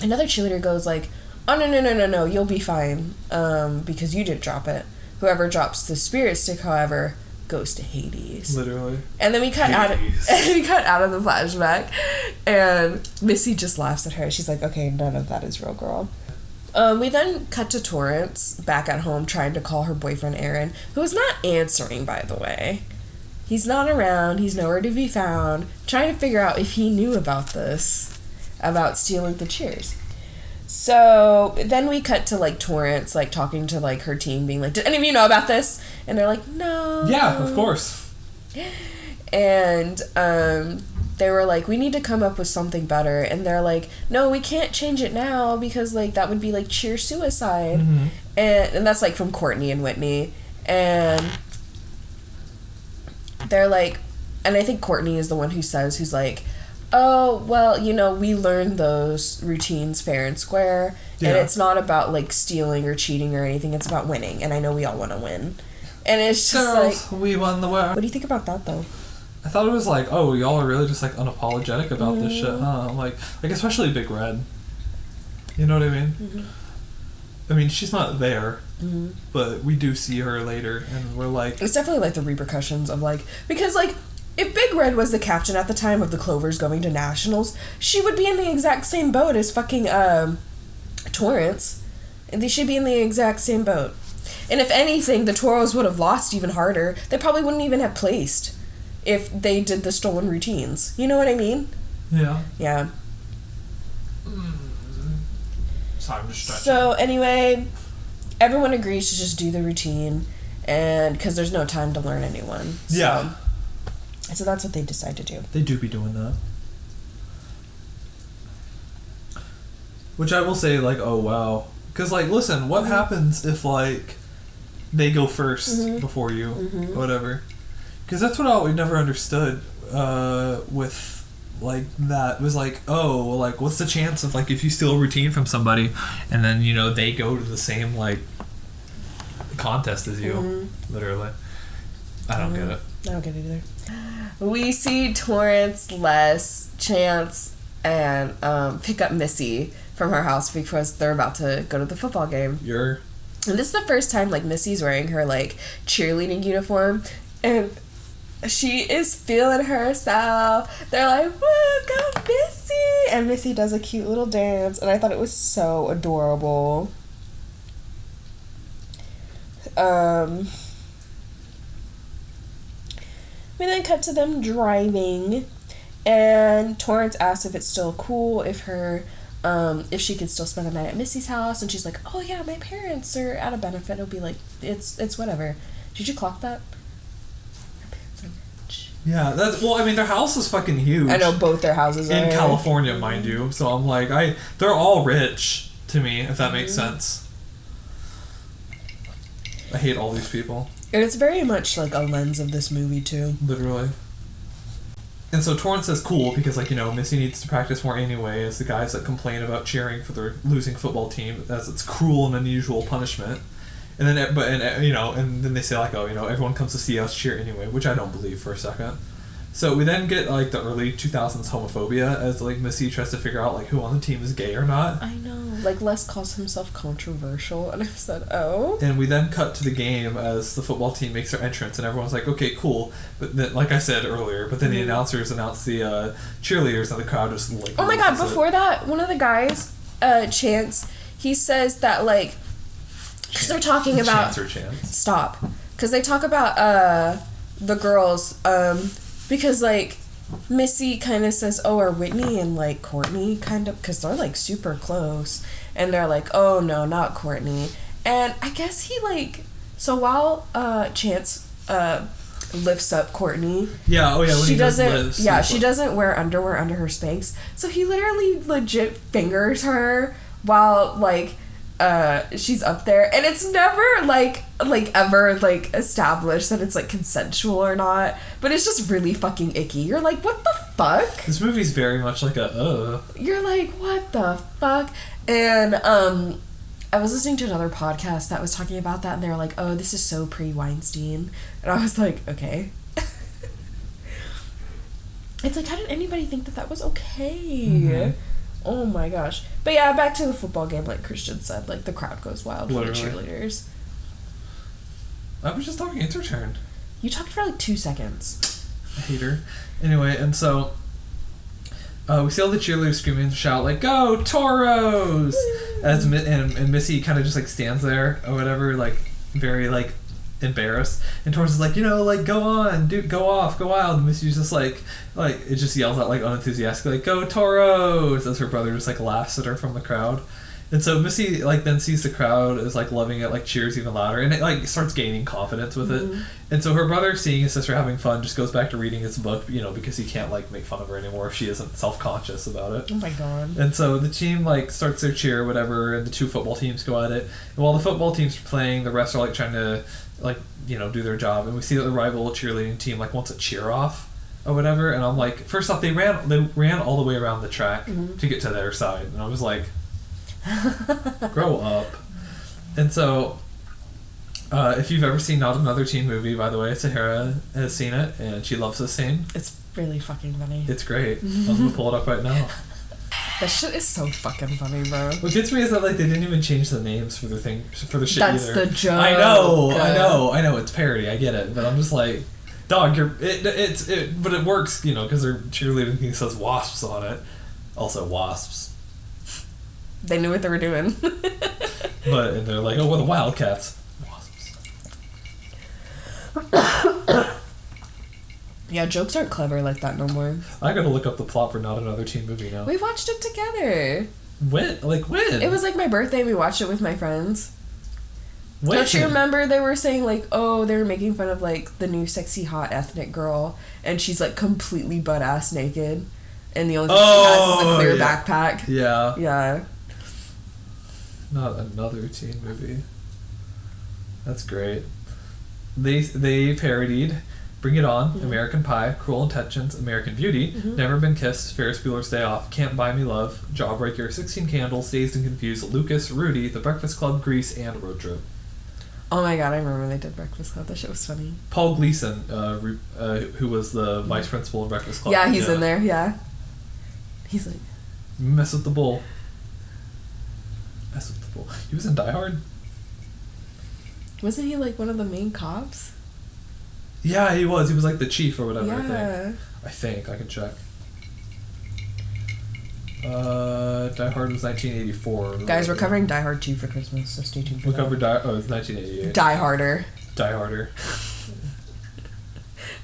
Another cheerleader goes like, "Oh no no no no no! You'll be fine, um, because you didn't drop it. Whoever drops the spirit stick, however, goes to Hades." Literally. And then we cut out of we cut out of the flashback, and Missy just laughs at her. She's like, "Okay, none of that is real, girl." Um, we then cut to Torrance back at home trying to call her boyfriend Aaron, who is not answering, by the way. He's not around. He's nowhere to be found. Trying to figure out if he knew about this, about stealing the cheers. So then we cut to like Torrance, like talking to like her team, being like, "Did any of you know about this?" And they're like, "No." Yeah, of course. and um, they were like, "We need to come up with something better." And they're like, "No, we can't change it now because like that would be like cheer suicide." Mhm. And and that's like from Courtney and Whitney, and they're like, and I think Courtney is the one who says, "Who's like." Oh, well, you know, we learned those routines fair and square. And it's not about like stealing or cheating or anything. It's about winning. And I know we all want to win. And it's just like, Girls, we won the war. what do you think about that though? I thought it was like, oh, y'all are really just like unapologetic about this shit, huh? Like, like especially Big Red. You know what I mean? I mean, she's not there, Mm-hmm. but we do see her later, and we're like, It's definitely like the repercussions of like because like if Big Red was the captain at the time of the Clovers going to nationals, she would be in the exact same boat as fucking um, Torrance, and they should be in the exact same boat. And if anything, the Toros would have lost even harder. They probably wouldn't even have placed if they did the stolen routines. You know what I mean? yeah. Yeah. Time to stretch. So anyway, everyone agrees to just do the routine, and because there's no time to learn anyone. So, yeah, So that's what they decide to do. they do be doing that. Which I will say, like, oh wow, because like, listen, what mm-hmm. happens if like they go 1st mm-hmm. before you, or whatever? Because that's what I we never understood uh, with like that was like, oh, like what's the chance of like if you steal a routine from somebody, and then you know they go to the same like contest as you, literally. I don't get it. I don't get it either. We see Torrance, Les, Chance, and um, pick up Missy from her house because they're about to go to the football game. You're And this is the first time like Missy's wearing her like cheerleading uniform and she is feeling herself. They're like, Woo, go Missy and Missy does a cute little dance and I thought it was so adorable. Um we then cut to them driving and Torrance asks if it's still cool if her um, if she could still spend the night at Missy's house and she's like, Oh yeah, my parents are at a benefit, it'll be like it's it's whatever. Did you clock that? Her parents are rich. yeah. That's well. I mean, their house is fucking huge. I know both their houses in are California, mind you. So I'm like, I they're all rich to me, if that makes Mm-hmm. sense. I hate all these people, And it's very much like a lens of this movie too. literally. And so Torrance says cool because like you know Missy needs to practice more anyway. As the guys that complain about cheering for their losing football team as it's cruel and unusual punishment. And then but and you know and then they say like oh you know everyone comes to see us cheer anyway, which I don't believe for a second. So we then get like the early 2000s homophobia as like Missy tries to figure out like who on the team is gay or not. I know. Like Les calls himself controversial and I've said, Oh. And we then cut to the game as the football team makes their entrance, and everyone's like, "Okay, cool." But then, like I said earlier, but then the Mhm. announcers announce the uh, cheerleaders, and the crowd just like. Oh my god, loses it. before that, one of the guys, uh, Chance, he says that like because they're talking about chance or chance. stop because they talk about uh the girls um because like missy kind of says oh are whitney and like courtney kind of because they're like super close and they're like oh no not courtney and i guess he like so while uh chance uh lifts up courtney Yeah. Oh yeah. She he does doesn't live, yeah she doesn't wear underwear under her Spanx so he literally legit fingers her while like uh she's up there and it's never like like ever like established that it's like consensual or not but it's just really fucking icky. You're like what the fuck? This movie's very much like a uh. you're like what the fuck? And um i was listening to another podcast that was talking about that and they were like oh this is so pre-weinstein. And i was like okay. It's like how did anybody think that that was okay? Mhm. Oh my gosh but yeah back to the football game like christian said like the crowd goes wild for the cheerleaders I was just talking. It's your turn. you talked for like two seconds I hate her. Anyway, and so. Uh, we see all the cheerleaders screaming and shout like "Go Toros!" As and, and Missy kind of just like stands there or whatever, like very like embarrassed. And Torrance is like, you know, like go on, do go off, go wild. And Missy's just like, like it just yells out like unenthusiastically, like "Go Toros!" As her brother just like laughs at her from the crowd. And so Missy like then sees the crowd is like loving it, like cheers even louder, and it like starts gaining confidence with it. And so her brother, seeing his sister having fun, just goes back to reading his book, you know, because he can't like make fun of her anymore if she isn't self conscious about it. oh my god And so the team like starts their cheer, or whatever, and the two football teams go at it. And while the football teams are playing, the rest are like trying to like you know do their job. And we see that the rival cheerleading team like wants a cheer off or whatever. And I'm like, first off, they ran they ran all the way around the track Mhm. to get to their side, and I was like, grow up. And so. Uh, if you've ever seen Not Another Teen Movie, by the way, Sahara has seen it and she loves this scene. it's really fucking funny It's great. I'm gonna pull it up right now. that shit is so fucking funny bro What gets me is that like they didn't even change the names for the thing for the shit That's either. the joke. I know, I know, I know. It's parody. I get it, but I'm just like, dog, you're it. It's it, but it works, you know, because their cheerleading thing says wasps on it. Also wasps, they knew what they were doing but and they're like, oh, well, the Wildcats. Wasps. yeah jokes aren't clever like that no more I gotta look up the plot for not another teen movie now. We watched it together. When? Like when? It was like my birthday. We watched it with my friends. when? Don't you remember they were saying like, oh, they were making fun of like the new sexy hot ethnic girl, and she's like completely butt ass naked, and the only thing she has is Oh, a clear yeah. backpack. Yeah, Yeah. Not another teen movie. That's great. They they parodied Bring It On, Mhm. American Pie, Cruel Intentions, American Beauty, Mhm. Never Been Kissed, Ferris Bueller's Day Off, Can't Buy Me Love, Jawbreaker, Sixteen Candles, Dazed and Confused, Lucas, Rudy, The Breakfast Club, Grease, and Road Trip. Oh my god, I remember they did Breakfast Club. That shit was funny. Paul Gleason, uh, re- uh, who was the vice principal of Breakfast Club. yeah, he's in there. Yeah. He's like, Mess with the bull. Mess with the bull. He was in Die Hard. wasn't he like one of the main cops? Yeah, he was. He was like the chief or whatever. I think. yeah. I think I can check. Uh, Die Hard was 1984. Guys, we're covering Die Hard 2 for Christmas, so stay tuned for We that. covered Die. Oh, it's 1988. Die Harder. Die Harder.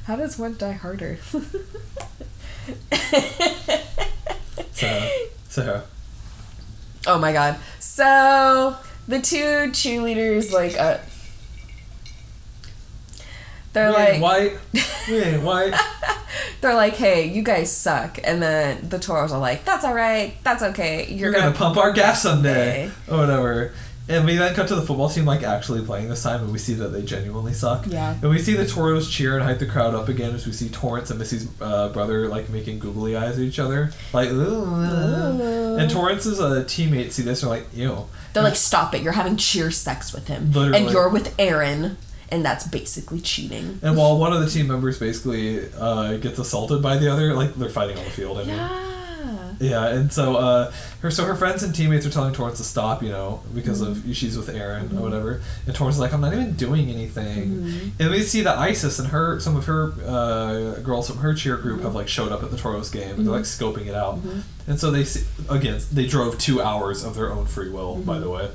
How does one die harder? So, so Oh my god. So the two cheerleaders like uh they're we like white. We ain't white. they're like, hey, you guys suck and then the Toros are like, That's alright, that's okay. You're, You're gonna, pump our gas someday, or whatever. And we then cut to the football team like actually playing this time, and we see that they genuinely suck. Yeah. And we see the Toros cheer and hype the crowd up again as we see Torrance and Missy's uh, brother like making googly eyes at each other, like ooh. And Torrance's uh, teammates see this and are like, ew. They're like, Stop it, you're having cheer sex with him. Literally. And you're with Aaron and that's basically cheating. And while one of the team members basically uh, gets assaulted by the other, like they're fighting on the field. I mean. Yeah. Yeah, and so uh, her so her friends and teammates are telling Torrance to stop, you know, because of mm-hmm. she's with Aaron or whatever. And Torrance is like, I'm not even doing anything. Mm-hmm. And we see that Isis and her some of her uh, girls from her cheer group have like showed up at the Toros game. and They're like mm-hmm. scoping it out, and so they see, again they drove two hours of their own free will, by the way.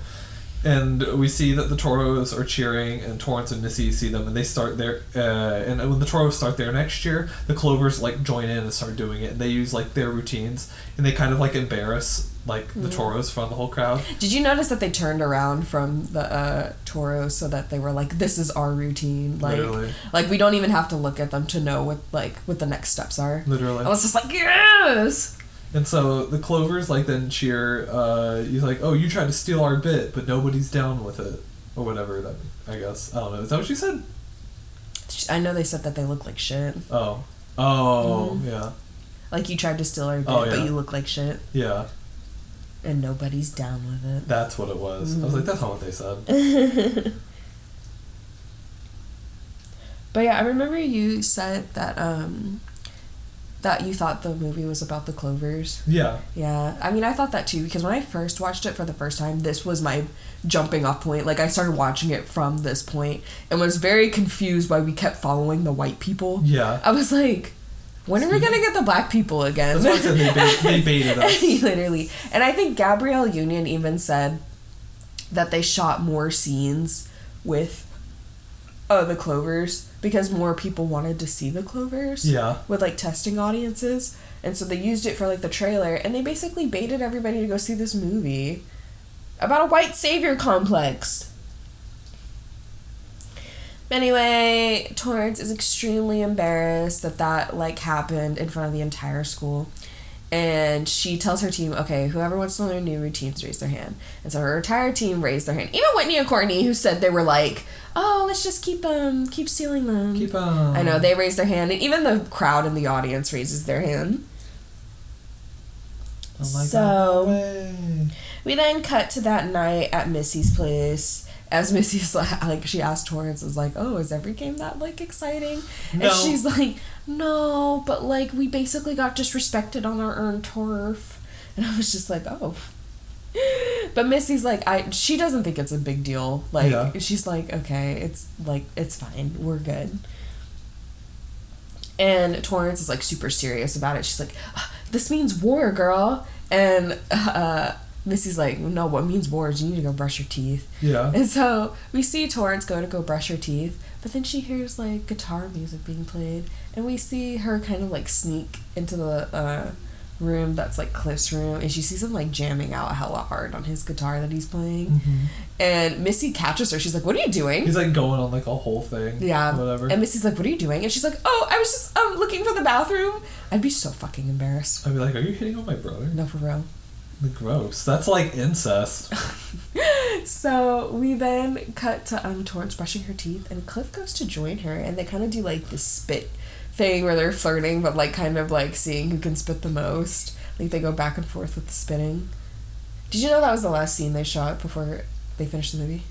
And we see that the Toros are cheering, and Torrance and Missy see them, and they start their. Uh, and when the Toros start there next year, the Clovers like join in and start doing it, and they use like their routines, and they kind of like embarrass like the Toros from the whole crowd. Did you notice that they turned around from the uh, Toros so that they were like, "This is our routine." Like, Literally. like we don't even have to look at them to know what like what the next steps are. Literally. I was just like, "Yes." And so the Clovers like then cheer. Uh, he's like, "Oh, you tried to steal our bit, but nobody's down with it, or whatever." That I guess I don't know. Is that what she said? I know they said that they look like shit. Oh, oh, yeah, Like you tried to steal our bit, Oh, but you look like shit, yeah. and nobody's down with it. That's what it was. I was like, "That's not what they said." But yeah, I remember you said that um that you thought the movie was about the clovers. Yeah, Yeah, I mean, I thought that too because when I first watched it for the first time, this was my jumping off point. Like, I started watching it from this point and was very confused why we kept following the white people. yeah. I was like, when are we gonna get the black people again? That's why I said they, bait, they baited us. Literally. And I think Gabrielle Union even said that they shot more scenes with uh, the Clovers because more people wanted to see the Clovers Yeah, with like testing audiences. And so they used it for like the trailer and they basically baited everybody to go see this movie about a white savior complex. Anyway, Torrance is extremely embarrassed that that like happened in front of the entire school. And she tells her team, okay, whoever wants to learn new routines, raise their hand. And so her entire team raised their hand. Even Whitney and Courtney, who said they were like, oh, let's just keep them, keep stealing them. keep on. I know they raised their hand, and even the crowd in the audience raises their hand. Oh So- God, no way. We then cut to that night at Missy's place. As Missy's like, like she asked Torrance, was like, "Oh, is every game that like exciting?" No. And she's like, "No, but like we basically got disrespected on our earned turf." And I was just like, "Oh." But Missy's like, I she doesn't think it's a big deal. Like Yeah. she's like, "Okay, it's like it's fine. We're good." And Torrance is like super serious about it. She's like, "Ah, "This means war, girl." And uh, Missy's like, "No, what means war is you need to go brush your teeth." Yeah. And so we see Torrance go to go brush her teeth, but then she hears like guitar music being played, and we see her kind of like sneak into the uh, room that's like Cliff's room, and she sees him like jamming out hella hard on his guitar that he's playing. And Missy catches her. She's like, "What are you doing?" He's like going on like a whole thing. Yeah. Whatever. And Missy's like, "What are you doing?" And she's like, "Oh, I was just um looking for the bathroom." I'd be so fucking embarrassed. I'd be like, "Are you hitting on my brother?" No, for real. Gross. That's like incest. So we then cut to um Torrance brushing her teeth, and Cliff goes to join her, and they kind of do like this spit thing where they're flirting, but like kind of like seeing who can spit the most. Like they go back and forth with the spitting. Did you know that was the last scene they shot before they finished the movie?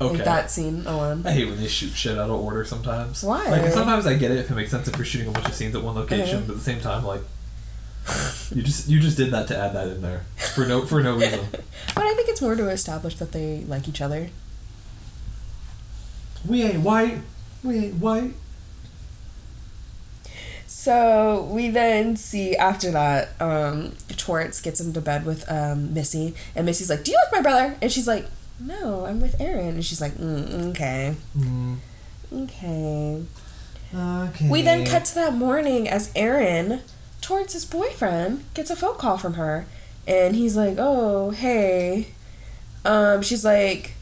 Okay. Like that scene alone. I hate when they shoot shit out of order sometimes. Why? Like sometimes I get it if it makes sense if you're shooting a bunch of scenes at one location, Uh-huh. but at the same time, like you just you just did that to add that in there for no for no reason. But I think it's more to establish that they like each other. we ain't white. We ain't white. So we then see after that, um, Torrance gets into bed with um, Missy, and Missy's like, "Do you like my brother?" And she's like, "No, I'm with Aaron." And she's like, mm, "Okay, Mm, okay." okay. We then cut to that morning as Aaron, Torrance's boyfriend, gets a phone call from her, and he's like, "Oh, hey," um, she's like,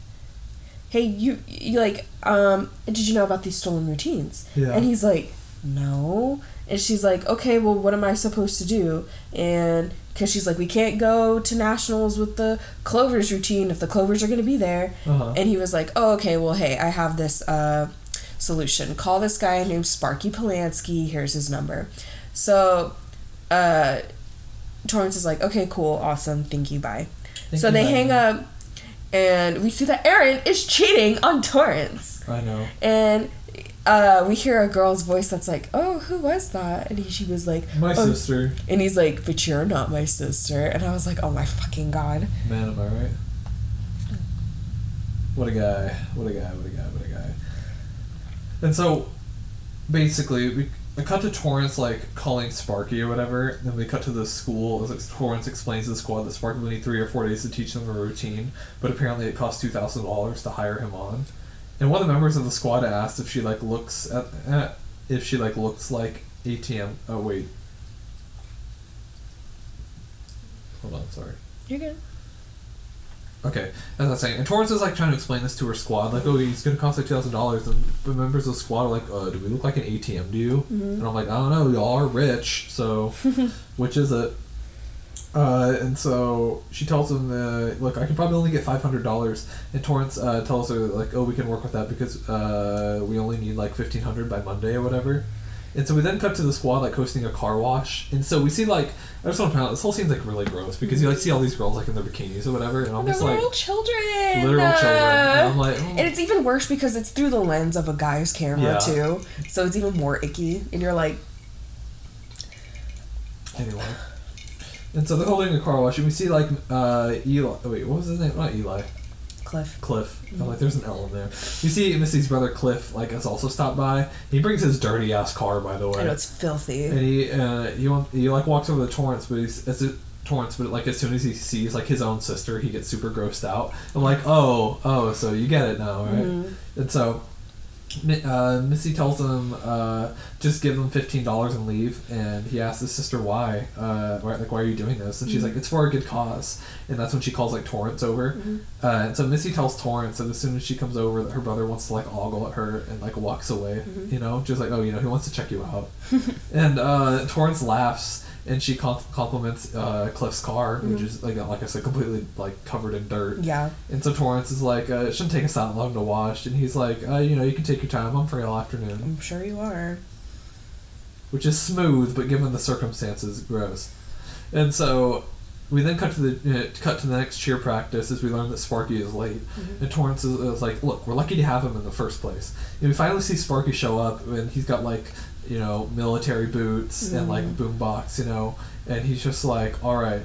"Hey, you, you like, um, did you know about these stolen routines?" Yeah. And he's like, "No," and she's like, "Okay, well, what am I supposed to do?" And because she's like, "We can't go to nationals with the Clovers routine if the Clovers are going to be there," Uh-huh. and he was like, "Oh, okay, well, hey, I have this uh, solution. Call this guy named Sparky Polanski. Here's his number." So, uh, Torrance is like, "Okay, cool, awesome, thank you, bye." Thank so you, they bye. hang up, and we see that Aaron is cheating on Torrance, I know. and uh, we hear a girl's voice that's like, "Oh, who was that?" And he, she was like, My "Oh," sister. and he's like, "But you're not my sister," and I was like, "Oh my fucking god." Man, am I right? What a guy! What a guy! What a guy! What a guy! And so, basically, we, cut to Torrance like calling Sparky or whatever. Then we cut to the school as like, Torrance explains to the squad that Sparky will need three or four days to teach them a routine, but apparently it costs two thousand dollars to hire him on. And one of the members of the squad asked if she like looks at, at if she like looks like ATM. Oh wait. Hold on, sorry. You're good. Okay, as I was saying, and Torrance is like trying to explain this to her squad, like, oh, he's gonna cost like two thousand dollars, and the members of the squad are like, uh, do we look like an ATM to you? Mm-hmm. And I'm like, I don't know, y'all are rich, so which is it? Uh, and so she tells him, uh, look, I can probably only get five hundred dollars, and Torrance uh, tells her like, oh, we can work with that because uh, we only need like fifteen hundred by Monday or whatever. And so we then cut to the squad like hosting a car wash, and so we see like I just want to point out this whole scene's like really gross because you like see all these girls like in their bikinis or whatever, and I'm just like little children. literal Uh, children. And I'm like, oh. And it's even worse because it's through the lens of a guy's camera Yeah. too, so it's even more icky. And you're like, anyway. And so they're holding a car wash, and we see like uh, Eli. Wait, what was his name? Not Eli. Cliff. Cliff. I'm like, there's an L in there. You see Missy's brother Cliff like has also stopped by. He brings his dirty ass car, by the I know way. it's filthy. And he uh, he want, he like walks over the Torrance, but he's as it Torrance, but like as soon as he sees like his own sister, he gets super grossed out. I'm like, oh, oh, so you get it now, right? Mhm. And so. Uh, Missy tells him uh, just give him fifteen dollars and leave, and he asks his sister why, uh, why, like why are you doing this? And she's like, it's for a good cause, and that's when she calls like Torrance over, uh, and so Missy tells Torrance that as soon as she comes over, that her brother wants to like ogle at her and like walks away, you know, just like oh you know he wants to check you out, and uh, Torrance laughs and she com- compliments uh, Cliff's car, which is like like I said completely like covered in dirt. Yeah. And so Torrance is like, uh, it shouldn't take us that long to wash. And he's like, uh, you know, you can take your time. I'm free all afternoon. I'm sure you are. Which is smooth, but given the circumstances, gross. And so we then cut to the uh, cut to the next cheer practice as we learn that Sparky is late. And Torrance is, is like, look, we're lucky to have him in the first place. And we finally see Sparky show up, and he's got like, you know, military boots and like boombox, you know, and he's just like, all right.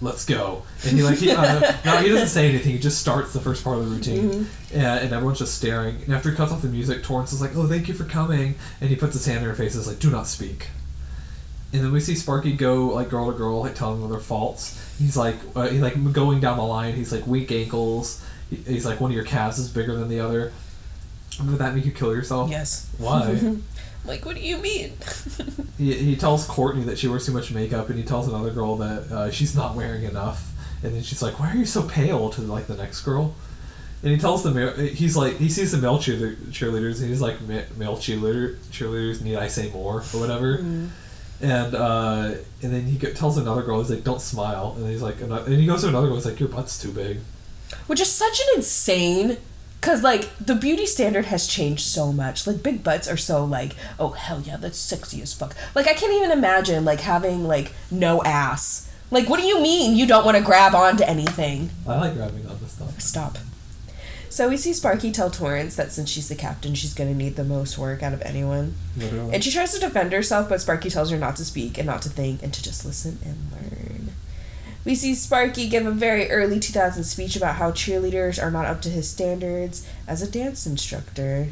Let's go, and he like he uh, no he doesn't say anything. He just starts the first part of the routine, and, and everyone's just staring. And after he cuts off the music, Torrance is like, "Oh, thank you for coming," and he puts his hand in her face. and is like, "Do not speak." And then we see Sparky go like girl to girl, like telling them their faults. He's like, uh, he's like going down the line. He's like weak ankles. He, he's like one of your calves is bigger than the other. Would that make you kill yourself? Yes. Why? Like, what do you mean? he, he tells Courtney that she wears too much makeup, and he tells another girl that uh, she's not wearing enough. And then she's like, "Why are you so pale?" To like the next girl. And he tells the male, he's like, he sees the male cheerleader, cheerleaders, and he's like, male cheerleader cheerleaders need I say more or whatever. And uh, and then he tells another girl, he's like, "Don't smile." And he's like, and he goes to another girl, he's like, "Your butt's too big." Which is such an insane. Cause like the beauty standard has changed so much. Like big butts are so like, oh hell yeah, that's sexy as fuck. Like I can't even imagine like having like no ass. Like what do you mean you don't want to grab onto anything? I like grabbing on this stuff. Stop. So we see Sparky tell Torrance that since she's the captain, she's gonna need the most work out of anyone. Literally. And she tries to defend herself, but Sparky tells her not to speak and not to think and to just listen and learn. We see Sparky give a very early 2000s speech about how cheerleaders are not up to his standards as a dance instructor.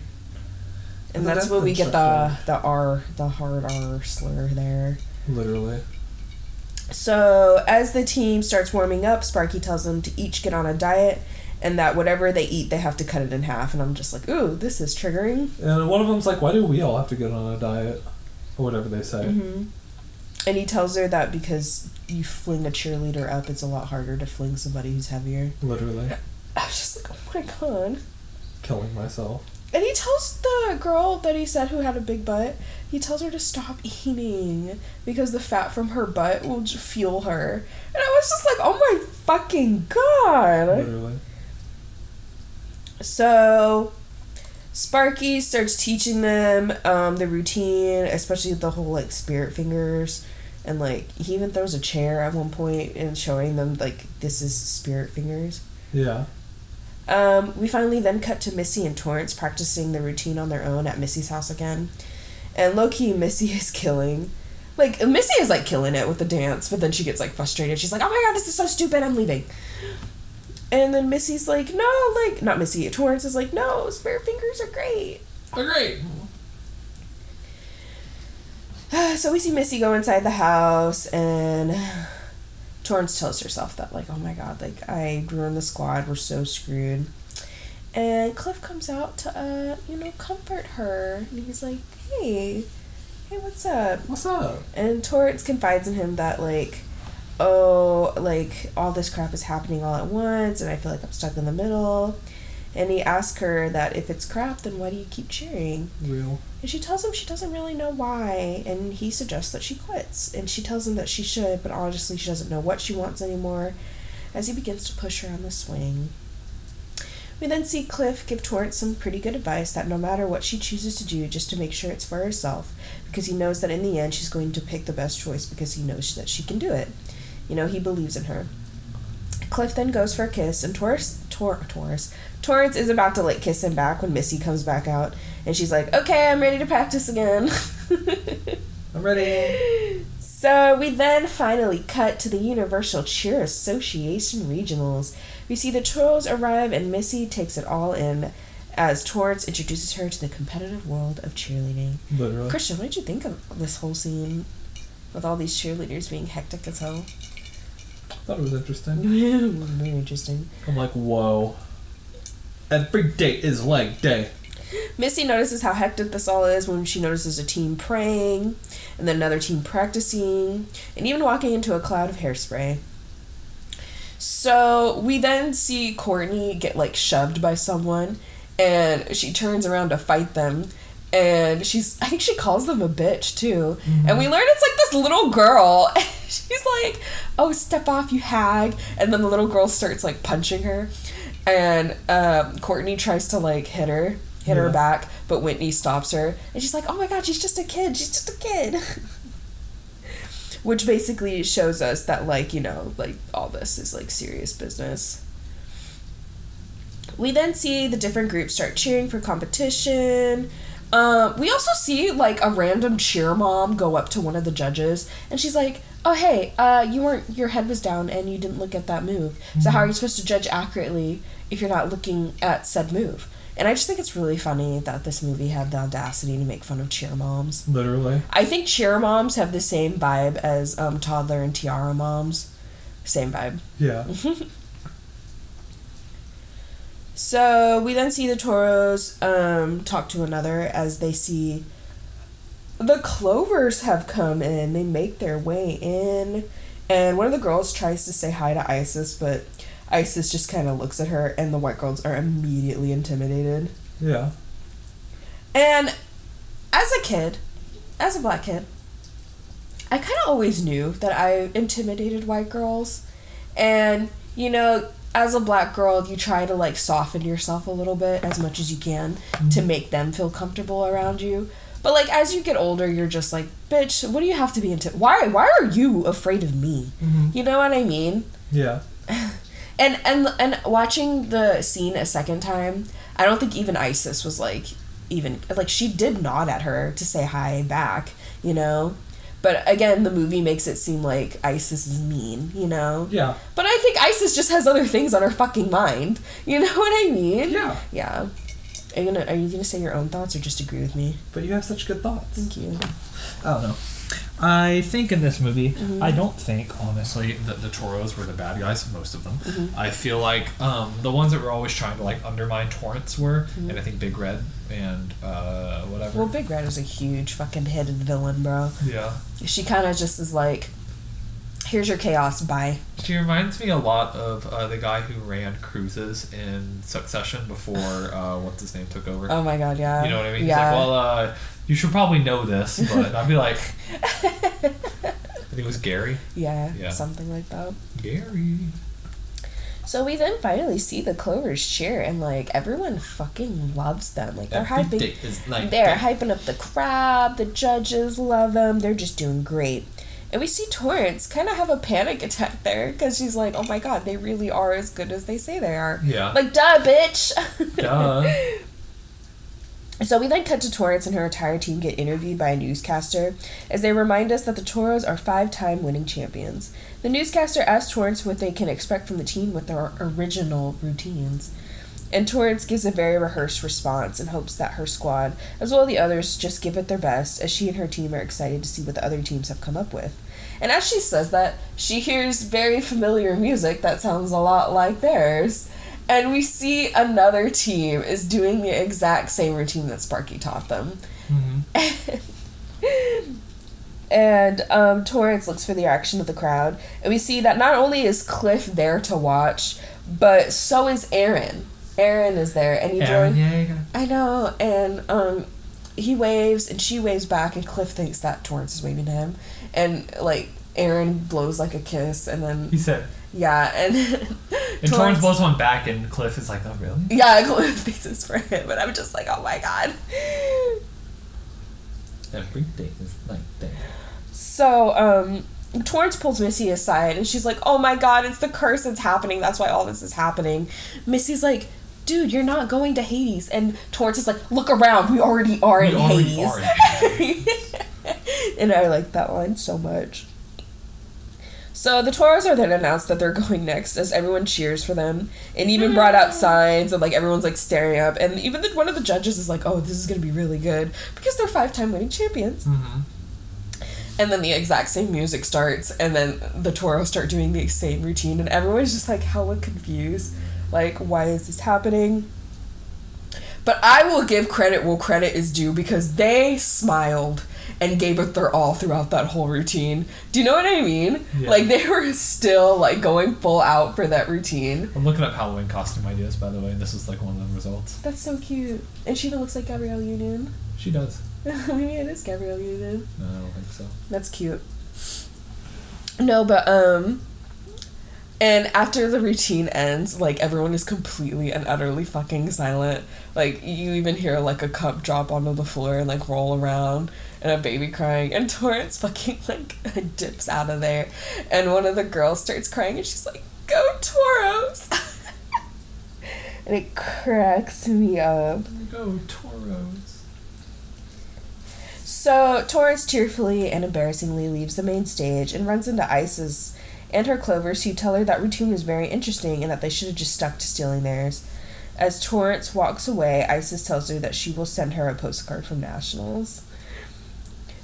And As that's dance where we get the the R, the hard R slur there. Literally. So, as the team starts warming up, Sparky tells them to each get on a diet and that whatever they eat, they have to cut it in half. And I'm just like, ooh, this is triggering. And one of them's like, why do we all have to get on a diet? Or whatever they say. hmm And he tells her that because you fling a cheerleader up, it's a lot harder to fling somebody who's heavier. Literally. I was just like, oh my god. Killing myself. And he tells the girl that he said who had a big butt, he tells her to stop eating because the fat from her butt will j- fuel her. And I was just like, oh my fucking god. Literally. So Sparky starts teaching them um, the routine, especially the whole like spirit fingers. And like he even throws a chair at one point and showing them like this is spirit fingers. Yeah. Um, we finally then cut to Missy and Torrance practicing the routine on their own at Missy's house again. And low key, Missy is killing. Like, Missy is like killing it with the dance, but then she gets like frustrated. She's like, oh my god, this is so stupid, I'm leaving. And then Missy's like, no, like, not Missy, Torrance is like, no, spirit fingers are great. They're great. so we see Missy go inside the house, and Torrance tells herself that, like, oh my god, like, I ruined the squad, we're so screwed. And Cliff comes out to, uh, you know, comfort her. And he's like, hey, hey, what's up? What's up? And Torrance confides in him that, like, oh, like, all this crap is happening all at once, and I feel like I'm stuck in the middle. And he asks her that if it's crap, then why do you keep cheering? Real. And she tells him she doesn't really know why, and he suggests that she quits. And she tells him that she should, but honestly, she doesn't know what she wants anymore as he begins to push her on the swing. We then see Cliff give Torrance some pretty good advice that no matter what she chooses to do, just to make sure it's for herself, because he knows that in the end she's going to pick the best choice because he knows that she can do it. You know, he believes in her. Cliff then goes for a kiss, and Taurus, Tor, Taurus, Torrance is about to like kiss him back when Missy comes back out, and she's like, "Okay, I'm ready to practice again." I'm ready. So we then finally cut to the Universal Cheer Association regionals. We see the Toros arrive, and Missy takes it all in as Torrance introduces her to the competitive world of cheerleading. Literally. Christian, what did you think of this whole scene with all these cheerleaders being hectic as hell? Thought it was interesting. Very interesting. I'm like, whoa. Every day is leg day. Missy notices how hectic this all is when she notices a team praying, and then another team practicing, and even walking into a cloud of hairspray. So we then see Courtney get like shoved by someone, and she turns around to fight them. And she's, I think she calls them a bitch too. And we learn it's like this little girl. And she's like, oh, step off, you hag. And then the little girl starts like punching her. And um, Courtney tries to like hit her, hit her back, but Whitney stops her. And she's like, oh my god, she's just a kid. She's just a kid. Which basically shows us that, like, you know, like all this is like serious business. We then see the different groups start cheering for competition. Um, we also see like a random cheer mom go up to one of the judges, and she's like, "Oh hey, uh, you weren't your head was down and you didn't look at that move. So how are you supposed to judge accurately if you're not looking at said move?" And I just think it's really funny that this movie had the audacity to make fun of cheer moms. Literally. I think cheer moms have the same vibe as um, toddler and tiara moms. Same vibe. Yeah. So we then see the Toros um, talk to another as they see the Clovers have come in. They make their way in, and one of the girls tries to say hi to Isis, but Isis just kind of looks at her, and the white girls are immediately intimidated. Yeah. And as a kid, as a black kid, I kind of always knew that I intimidated white girls. And, you know, as a black girl, you try to like soften yourself a little bit as much as you can to make them feel comfortable around you. But like as you get older, you're just like, bitch, what do you have to be into? Why why are you afraid of me? Mhm. You know what I mean? Yeah. And and and watching the scene a second time, I don't think even Isis was like even like she did nod at her to say hi back, you know. But again, the movie makes it seem like Isis is mean, you know. Yeah. But I think Isis just has other things on her fucking mind. You know what I mean? Yeah. Yeah. Are you gonna Are you gonna say your own thoughts or just agree with me? But you have such good thoughts. Thank you. I don't know. I think in this movie, Mm-hmm. I don't think honestly that the Toros were the bad guys. Most of them. Mm-hmm. I feel like um, the ones that were always trying to like undermine Torrance were, Mm-hmm. and I think Big Red and uh, whatever. Well, Big Red is a huge fucking hidden villain, bro. yeah. She kind of just is like, "Here's your chaos, bye." She reminds me a lot of uh, the guy who ran cruises in Succession before uh, what's his name took over. Oh my god, yeah. you know what I mean? He's Yeah. like, well, uh, you should probably know this, but I'd be like, I think it was Gary. yeah, Yeah. something like that. Gary. So we then finally see the Clovers cheer, and like everyone fucking loves them. Like they're Every hyping. is like They're hyping up the crowd. The judges love them. They're just doing great. And we see Torrance kind of have a panic attack there because she's like, "Oh my god, they really are as good as they say they are." Yeah. Like, duh, bitch. Duh. So we then cut to Torrance and her entire team get interviewed by a newscaster as they remind us that the Toros are five-time winning champions. The newscaster asks Torrance what they can expect from the team with their original routines. And Torrance gives a very rehearsed response and hopes that her squad, as well as the others, just give it their best as she and her team are excited to see what the other teams have come up with. And as she says that, she hears very familiar music that sounds a lot like theirs. And we see another team is doing the exact same routine that Sparky taught them. and um, Torrance looks for the reaction of the crowd. And we see that not only is Cliff there to watch, but so is Aaron. Aaron is there, and he Aaron joins. Yeager. I know, and um, he waves, and she waves back, and Cliff thinks that Torrance is waving to him, and like Aaron blows like a kiss, and then He said. yeah, and And Torrance blows one back, and Cliff is like, "Oh, really?" yeah, Cliff thinks it's for him, but I'm just like, oh my god. Every day is like that. So, um, Torrance pulls Missy aside and she's like, Oh my god, it's the curse that's happening. That's why all this is happening. Missy's like, Dude, you're not going to Hades. And Torrance is like, Look around, we already are We in already Hades. are in Hades. and I like that line so much. So the Toros are then announced that they're going next as everyone cheers for them and even brought out signs and like everyone's like staring up and even the, one of the judges is like, oh, this is gonna be really good because they're five time winning champions. Mhm. And then the exact same music starts, and then the Toros start doing the same routine, and everyone's just like hella confused. Like, why is this happening? But I will give credit where credit is due because they smiled and gave it their all throughout that whole routine. Do you know what I mean? Yeah. Like they were still like going full out for that routine. I'm looking up Halloween costume ideas, by the way, and this is like one of the results. That's so cute. And she even looks like Gabrielle Union. She does. Maybe it is Gabrielle Union. No, I don't think so. That's cute. No, but um and after the routine ends, like everyone is completely and utterly fucking silent. Like you even hear like a cup drop onto the floor and like roll around and a baby crying and Torrance fucking like dips out of there and one of the girls starts crying and she's like, Go Toros And it cracks me up. Go Toros. So Torrance tearfully and embarrassingly leaves the main stage and runs into Isis and her clovers who tell her that routine was very interesting and that they should have just stuck to stealing theirs. As Torrance walks away, Isis tells her that she will send her a postcard from Nationals.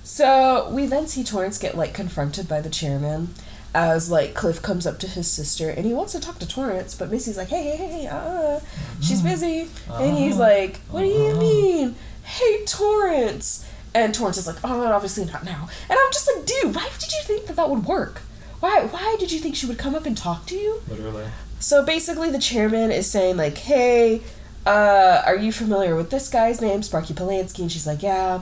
So we then see Torrance get like confronted by the chairman as like Cliff comes up to his sister and he wants to talk to Torrance, but Missy's like, hey, hey, hey, uh, she's busy. And he's Uh-huh. like, what do you Uh-huh. mean? Hey, Torrance. And Torrance is like, oh, obviously not now. And I'm just like, dude, why did you think that that would work? Why, why did you think she would come up and talk to you? Literally. So basically, the chairman is saying like, "Hey, uh, are you familiar with this guy's name, Sparky Polastri?" And she's like, "Yeah."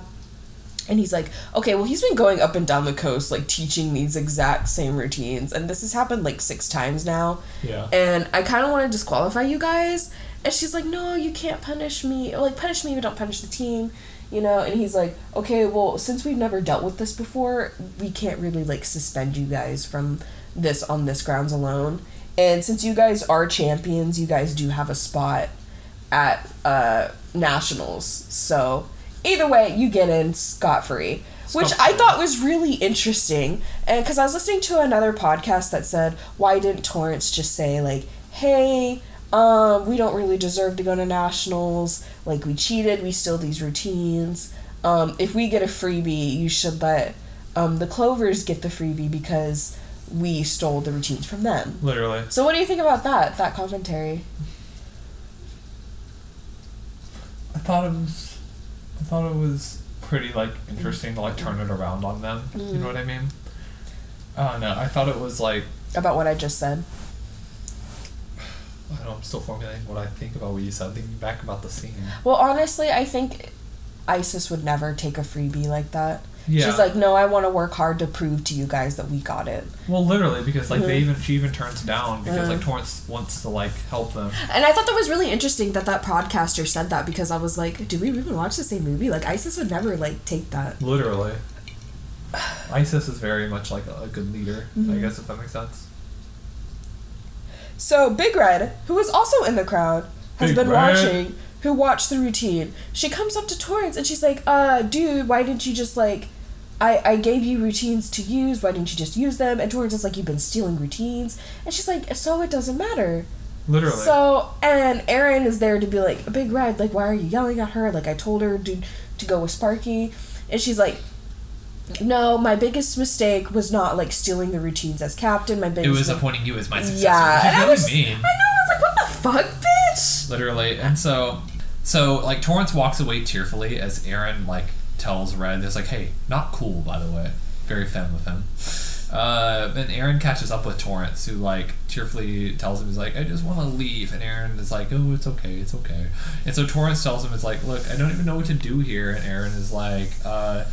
And he's like, "Okay, well, he's been going up and down the coast, like teaching these exact same routines, and this has happened like six times now. Yeah. And I kind of want to disqualify you guys." And she's like, "No, you can't punish me. Or, like, punish me, but don't punish the team." You know, and he's like, okay, well, since we've never dealt with this before, we can't really like suspend you guys from this on this grounds alone. And since you guys are champions, you guys do have a spot at uh, nationals. So either way, you get in scot free, which I thought was really interesting. And because I was listening to another podcast that said, why didn't Torrance just say like, hey? Um, we don't really deserve to go to nationals. Like we cheated, we steal these routines. Um, if we get a freebie, you should let um, the Clovers get the freebie because we stole the routines from them. Literally. So what do you think about that? That commentary? I thought it was, I thought it was pretty like interesting to like turn it around on them. You know what I mean? I don't know. I thought it was like About what I just said. I don't know. I'm still formulating what I think about what you said. Thinking back about the scene. Well, honestly, I think Isis would never take a freebie like that. Yeah. She's like, no, I want to work hard to prove to you guys that we got it. Well, literally, because like they Mhm. even she even turns down because Mhm. like Torrance wants to like help them. And I thought that was really interesting that that podcaster said that because I was like, do we even watch the same movie? Like, Isis would never like take that. Literally. Isis is very much like a, a good leader. I Mhm. guess if that makes sense. So Big Red, who was also in the crowd, has Big been Red. watching. Who watched the routine? She comes up to Torrance and she's like, "Uh, dude, why didn't you just like, I I gave you routines to use. Why didn't you just use them?" And Torrance is like, "You've been stealing routines." And she's like, "So it doesn't matter." Literally. So and Aaron is there to be like, a "Big Red, like, why are you yelling at her? Like, I told her to to go with Sparky," and she's like. No, my biggest mistake was not like stealing the routines as captain. My biggest it was mi- appointing you as my successor. yeah, which is and I was just, mean. I know, I was like, what the fuck, bitch? Literally. And so so like Torrance walks away tearfully as Aaron like tells Red, it's like, hey, not cool by the way. Very femme of him. Uh, and Aaron catches up with Torrance, who like tearfully tells him, he's like, I just want to leave. And Aaron is like, oh, it's okay, it's okay. And so Torrance tells him, it's like, look, I don't even know what to do here. And Aaron is like, uh,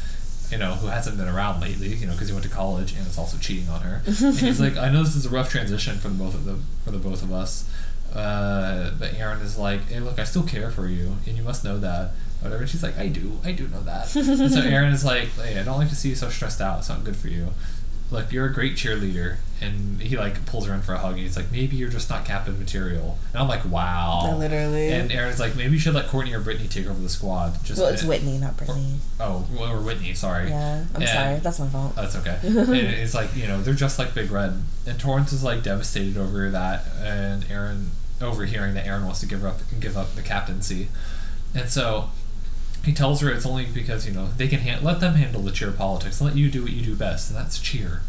you know, who hasn't been around lately, you know, because he went to college and is also cheating on her. and he's like, I know this is a rough transition for the both of the for the both of us. Uh, but Aaron is like, hey, look, I still care for you, and you must know that. Whatever. And she's like, I do, I do know that. and so Aaron is like, hey, I don't like to see you so stressed out. It's not good for you. Look, you're a great cheerleader. And he like pulls her in for a hug, and he's like, maybe you're just not captain material. And I'm like, wow. Literally. And Aaron's like, maybe you should let Courtney or Brittany take over the squad. Just well, it's uh, Whitney, not Brittany. Oh, well, or Whitney, sorry. Yeah, I'm And- sorry. That's my fault. That's okay. and it's like, you know, they're just like Big Red. And Torrance is like devastated over that and Aaron overhearing that Aaron wants to give up give up the captaincy. And so he tells her it's only because, you know, they can han- let them handle the cheer politics. Let you do what you do best, and that's cheer.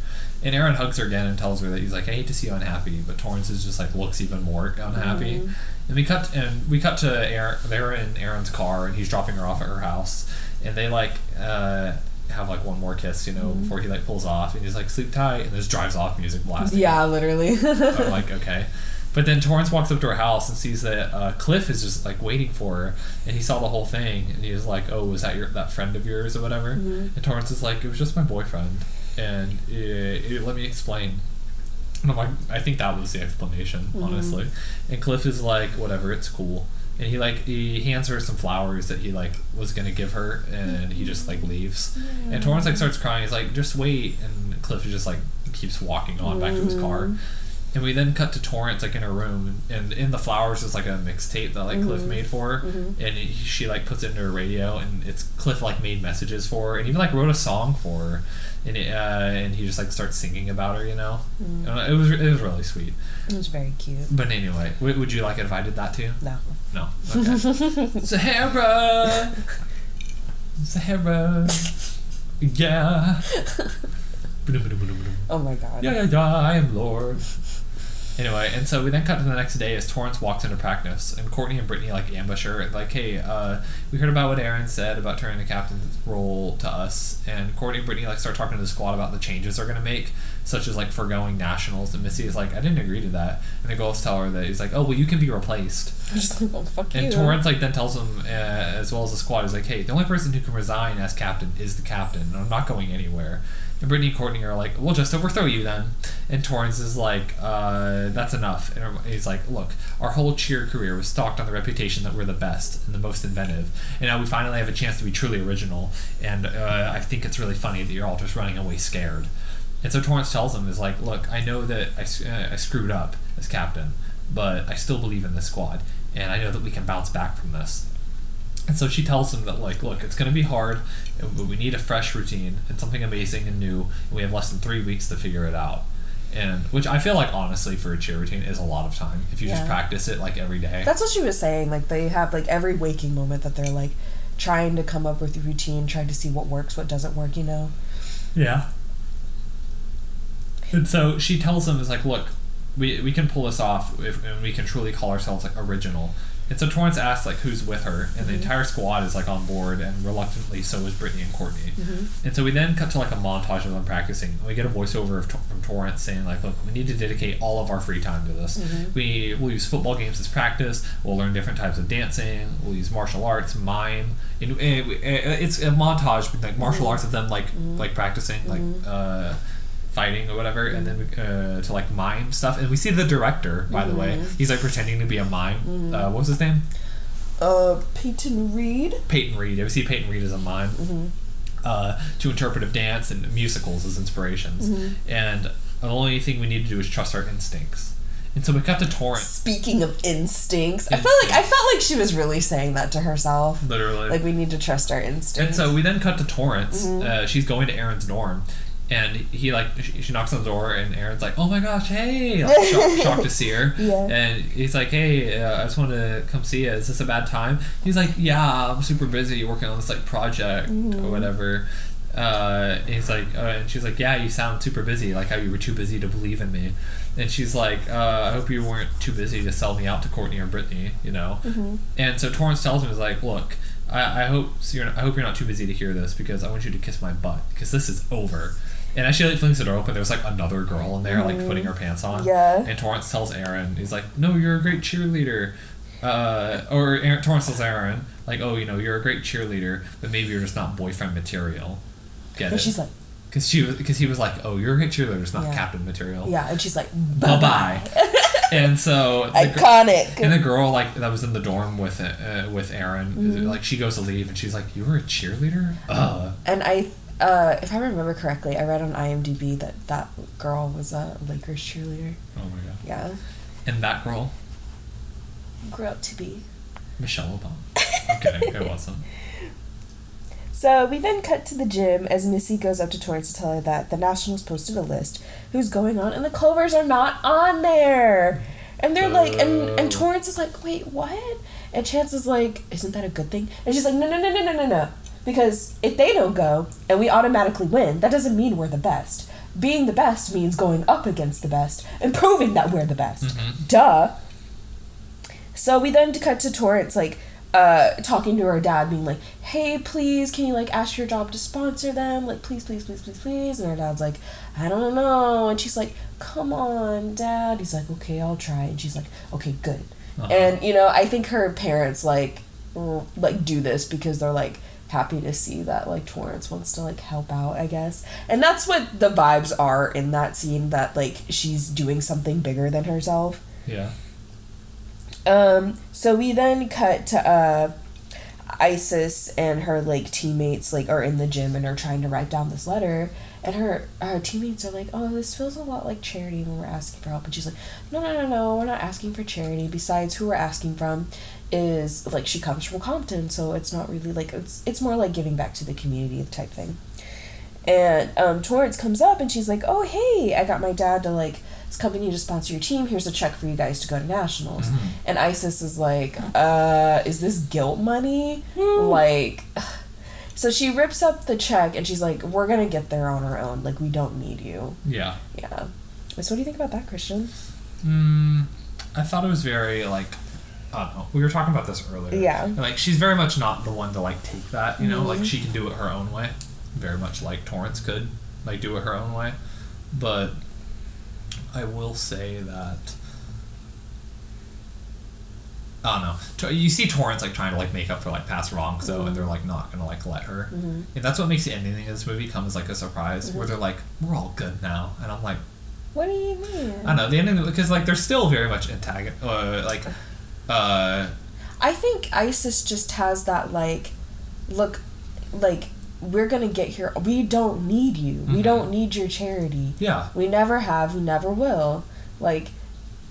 And Aaron hugs her again and tells her that he's like, I hate to see you unhappy, but Torrance is just like looks even more unhappy. Mhm. And we cut and we cut to Aaron. They're in Aaron's car, and he's dropping her off at her house. And they like uh, have like one more kiss, you know, before he like pulls off, and he's like sleep tight, and just drives off, music blasting. Yeah, literally. I'm like okay. But then Torrance walks up to her house and sees that uh, Cliff is just like waiting for her, and he saw the whole thing, and he was like, "Oh, was that your that friend of yours or whatever?" Mhm. And Torrance is like, "It was just my boyfriend," and uh uh let me explain. And I'm like, I think that was the explanation, Mhm. honestly. And Cliff is like, "Whatever, it's cool." And he like he hands her some flowers that he like was gonna give her, and he just like leaves. And Torrance like starts crying. He's like, "Just wait," and Cliff is just like keeps walking on back to his car. And we then cut to Torrance like in her room, and in the flowers is like a mixtape that like Cliff Mhm. made for her, Mhm. and he, she like puts it into her radio, and it's Cliff like made messages for her, and even like wrote a song for her, and it, uh, and he just like starts singing about her, you know. Mm. It was it was really sweet. It was very cute. But anyway, w- would you like it if I did that too? No. No. Okay. Sahara. Sahara. Yeah. oh my god. Yeah, yeah, yeah, I am Lord. Anyway, and so we then cut to the next day as Torrance walks into practice, and Courtney and Brittany like ambush her and like, hey, uh, we heard about what Aaron said about turning the captain's role to us, and Courtney and Brittany like start talking to the squad about the changes they're gonna make, such as like foregoing nationals, and Missy is like, I didn't agree to that, and the girls tell her that he's like, oh well, you can be replaced, I'm just like, oh fuck and you. Torrance like then tells him, uh, as well as the squad, is like, hey, the only person who can resign as captain is the captain, and I'm not going anywhere. And Brittany and Courtney are like, we'll just overthrow you then. And Torrance is like, uh, that's enough. And he's like, look, our whole cheer career was stalked on the reputation that we're the best and the most inventive. And now we finally have a chance to be truly original. And uh, I think it's really funny that you're all just running away scared. And so Torrance tells him, "Is like, look, I know that I, uh, I screwed up as captain, but I still believe in this squad, and I know that we can bounce back from this." And so she tells him that, like, look, it's going to be hard, but we need a fresh routine and something amazing and new, and we have less than three weeks to figure it out. And which I feel like, honestly, for a cheer routine is a lot of time if you just practice it like every day. That's what she was saying. Like they have like every waking moment that they're like trying to come up with a routine, trying to see what works, what doesn't work. You know. Yeah. And so she tells him, "Is like, look, we, we can pull this off if and we can truly call ourselves like original." And so Torrance asks like who's with her, and the mm-hmm. entire squad is like on board, and reluctantly so is Brittany and Courtney. Mm-hmm. And so we then cut to like a montage of them practicing. We get a voiceover of, from Torrance saying like, "Look, we need to dedicate all of our free time to this. Mm-hmm. We will use football games as practice. We'll learn different types of dancing. We'll use martial arts, mime. And, and it's a montage with like martial arts of them like like practicing like uh, fighting or whatever, and then we, uh, to like mime stuff. And we see the director, by the way. He's like pretending to be a mime. Uh, what was his name? Uh, Peyton Reed. Peyton Reed. We see Peyton Reed as a mime uh, to interpretive dance and musicals as inspirations. And the only thing we need to do is trust our instincts. And so we got to Torrance, Speaking of instincts, I felt like I felt like she was really saying that to herself. literally. Like we need to trust our instincts. and so we then cut to Torrance. Uh, she's going to Aaron's dorm. And he like she, she knocks on the door and Aaron's like oh my gosh hey! Like, shocked, shocked to see her. Yeah. and he's like hey uh, I just wanted to come see you is this a bad time? He's like yeah I'm super busy working on this like project or whatever. Uh, he's like uh, and she's like yeah you sound super busy. Like how you were too busy to believe in me. And she's like uh, I hope you weren't too busy to sell me out to Courtney or Brittany you know? And so Torrance tells him, "Is like, look, I, I hope so you're, I hope you're not too busy to hear this because I want you to kiss my butt because this is over." And as she like flings the door open, there's like another girl in there like putting her pants on. Yeah. And Torrance tells Aaron, he's like, "No, you're a great cheerleader." Uh, or Aaron, Torrance tells Aaron, like, "Oh, you know, you're a great cheerleader, but maybe you're just not boyfriend material." Get and it? she's like, Because she was, because he was like, "Oh, you're a great cheerleader, just not Yeah. captain material." yeah, and she's like, Bye bye. and so the gr- iconic. and the girl like that was in the dorm with uh, with Aaron, Mm-hmm. like she goes to leave and she's like, "You were a cheerleader." Uh, And I, uh, if I remember correctly, I read on IMDb that that girl was a Lakers cheerleader. oh my god! Yeah, And that girl, grew up to be. Michelle Obama. I'm kidding. It wasn't. So we then cut to the gym as Missy goes up to Torrance to tell her that the Nationals posted a list who's going on and the Clovers are not on there. And they're like, and, and Torrance is like, wait, what? And Chance is like, isn't that a good thing? And she's like, no, no, no, no, no, no, no. Because if they don't go and we automatically win, that doesn't mean we're the best. Being the best means going up against the best and proving that we're the best. Duh. So we then cut to Torrance like uh talking to her dad being like, Hey, please, can you like ask your job to sponsor them? Like please, please, please, please, please and her dad's like, I don't know and she's like, Come on, dad. He's like, Okay, I'll try and she's like, Okay, good. Uh-huh. And you know, I think her parents like like do this because they're like happy to see that like Torrance wants to like help out, I guess. And that's what the vibes are in that scene that like she's doing something bigger than herself. Yeah. Um, so we then cut to uh, Isis and her like teammates like are in the gym and are trying to write down this letter, and her her teammates are like, "Oh, this feels a lot like charity when we're asking for help," and she's like, "No, no, no, no, we're not asking for charity. Besides, who we're asking from is like she comes from Compton, so it's not really like it's it's more like giving back to the community type thing." And um, Torrance comes up and she's like, "Oh, hey, I got my dad to like this company to sponsor your team. Here's a check for you guys to go to nationals." And Isis is like, "Uh, is this guilt money?" Like, so she rips up the check and she's like, "We're gonna get there on our own. Like, we don't need you." Yeah. Yeah. So what do you think about that, Christian? Mm, I thought it was very like. I don't know. We were talking about this earlier. Yeah. And, like she's very much not the one to like take that. You know, Mm-hmm. like she can do it her own way. Very much like Torrance could, like do it her own way. But I will say that. I don't know. You see Torrance like trying to like make up for like past wrongs though, and they're like not gonna like let her. Mm-hmm. And that's what makes the ending of this movie come as like a surprise, where they're like, "We're all good now," and I'm like, What do you mean? I don't know the ending because like they're still very much antagonist, uh, like, uh, I think Isis just has that like look like we're gonna get here. We don't need you. We Mhm. don't need your charity. Yeah. We never have. We never will. Like,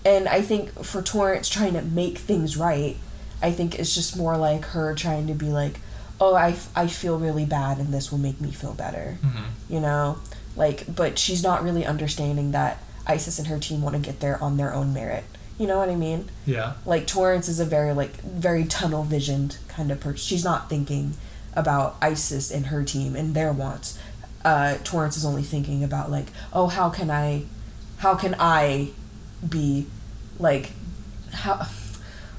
and I think for Torrance trying to make things right, I think it's just more like her trying to be like, oh, I, f- I feel really bad and this will make me feel better. Mm-hmm. You know? Like, but she's not really understanding that Isis and her team want to get there on their own merit. You know what I mean? Yeah. Like, Torrance is a very, like, very tunnel visioned kind of person. She's not thinking about Isis and her team and their wants. Uh, Torrance is only thinking about, like, oh, how can I, how can I be, like, how,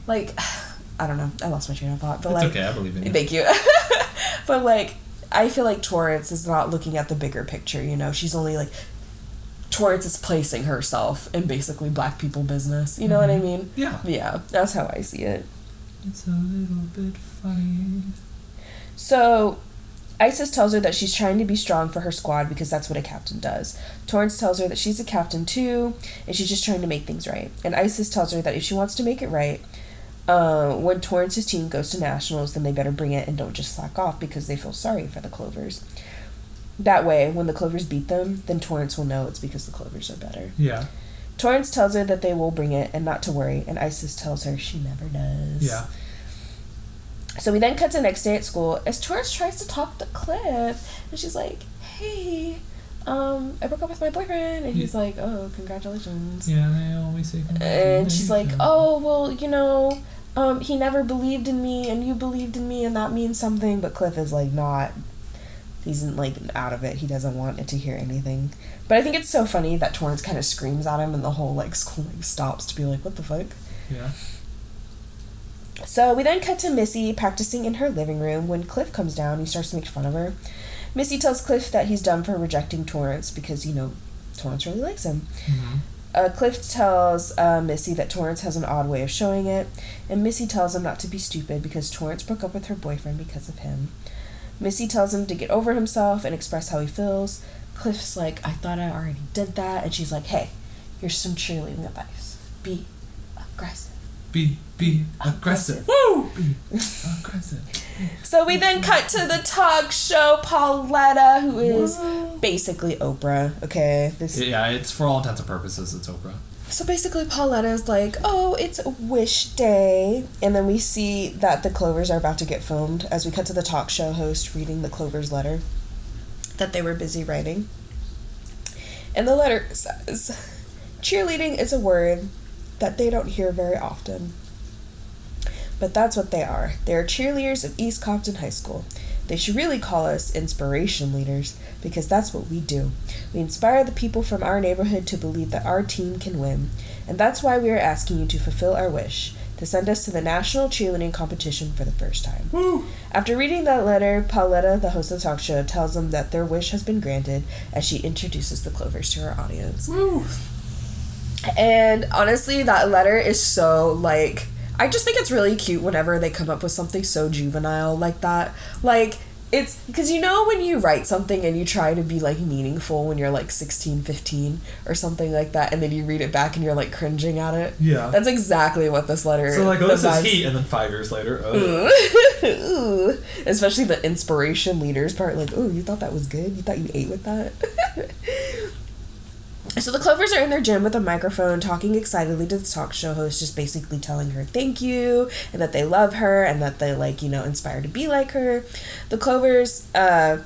like, I don't know. I lost my train of thought. But, It's like, okay. I believe in you. Thank you. but like, I feel like Torrance is not looking at the bigger picture. You know, she's only like Torrance is placing herself in basically black people business. You know what I Mhm. mean? Yeah. Yeah, that's how I see it. It's a little bit funny. So, Isis tells her that she's trying to be strong for her squad because that's what a captain does. Torrance tells her that she's a captain too, and she's just trying to make things right. And Isis tells her that if she wants to make it right, uh, when Torrance's team goes to nationals, then they better bring it and don't just slack off because they feel sorry for the Clovers. That way, when the Clovers beat them, then Torrance will know it's because the Clovers are better. Yeah. Torrance tells her that they will bring it and not to worry, and Isis tells her she never does. Yeah. So we then cut to next day at school as Torrance tries to talk to Cliff, and she's like, "Hey, um, I broke up with my boyfriend," and he's like, "Oh, congratulations." Yeah, they always say And she's like, "Oh, well, you know, um, he never believed in me, and you believed in me, and that means something." But Cliff is like not. He's like out of it. He doesn't want it to hear anything. But I think it's so funny that Torrance kind of screams at him, and the whole like school like stops to be like, "What the fuck." Yeah. So we then cut to Missy practicing in her living room when Cliff comes down. He starts to make fun of her. Missy tells Cliff that he's done for rejecting Torrance because, you know, Torrance really likes him. Mm-hmm. Uh, Cliff tells uh, Missy that Torrance has an odd way of showing it, and Missy tells him not to be stupid because Torrance broke up with her boyfriend because of him. Missy tells him to get over himself and express how he feels. Cliff's like, I thought I already did that. And she's like, hey, here's some cheerleading advice. Be aggressive. Be be aggressive. Aggressive. Woo! Be aggressive. So we then cut to the talk show Pauletta, who is basically Oprah. Okay, this. Yeah, it's for all intents and purposes, it's Oprah. So basically, Pauletta is like, "Oh, it's wish day," and then we see that the Clovers are about to get filmed as we cut to the talk show host reading the Clovers' letter that they were busy writing. And the letter says, "Cheerleading is a word that they don't hear very often." But that's what they are. They are cheerleaders of East Compton High School. They should really call us inspiration leaders because that's what we do. We inspire the people from our neighborhood to believe that our team can win. And that's why we are asking you to fulfill our wish to send us to the national cheerleading competition for the first time. Woo! After reading that letter, Pauletta, the host of the talk show, tells them that their wish has been granted as she introduces the Clovers to her audience. Woo! And honestly, that letter is so like I just think it's really cute whenever they come up with something so juvenile like that. Like it's because you know when you write something and you try to be like meaningful when you're like 16 15 or something like that and then you read it back and you're like cringing at it Yeah. that's exactly what this letter is. So like, oh, this is heat, and then five years later, oh, Ooh. especially the inspiration leaders part like oh you thought that was good you thought you ate with that so the clovers are in their gym with a microphone talking excitedly to the talk show host just basically telling her thank you and that they love her and that they like you know inspired to be like her the clovers uh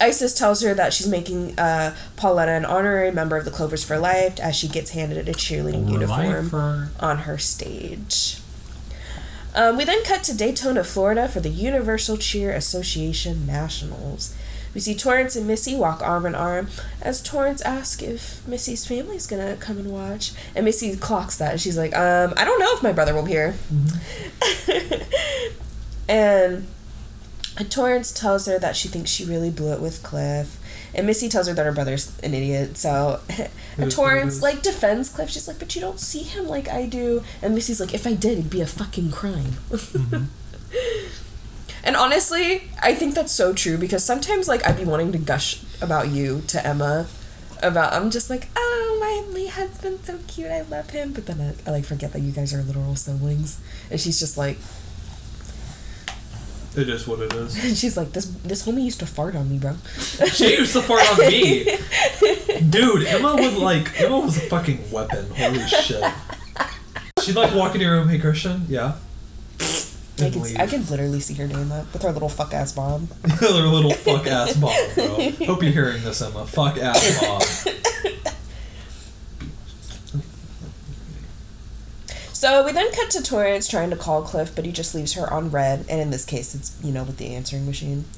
Isis tells her that she's making uh, Pauletta an honorary member of the Clovers for Life as she gets handed a cheerleading uniform for on her stage. Um, we then cut to Daytona, Florida for the Universal Cheer Association Nationals. We see Torrance and Missy walk arm in arm as Torrance asks if Missy's family's gonna come and watch. And Missy clocks that and she's like, um, I don't know if my brother will be here. and Torrance tells her that she thinks she really blew it with Cliff. And Missy tells her that her brother's an idiot. So, and Torrance like defends Cliff. She's like, "But you don't see him like I do." And Missy's like, "If I did, it'd be a fucking crime." and honestly, I think that's so true because sometimes like I'd be wanting to gush about you to Emma. About I'm just like, oh my my husband's so cute, I love him. But then I, I like forget that you guys are literal siblings, and she's just like, It is what it is. And she's like, this this homie used to fart on me, bro. She used to fart on me. Dude, Emma was like Emma was a fucking weapon. Holy shit. She'd like walk into your room, hey Christian, yeah. I can. I could literally see her doing that with her little fuck ass bomb. Her little fuck ass mom, bro. Hope you're hearing this, Emma. Fuck ass mom. So we then cut to Torrance trying to call Cliff, but he just leaves her on read, and in this case, it's you know with the answering machine.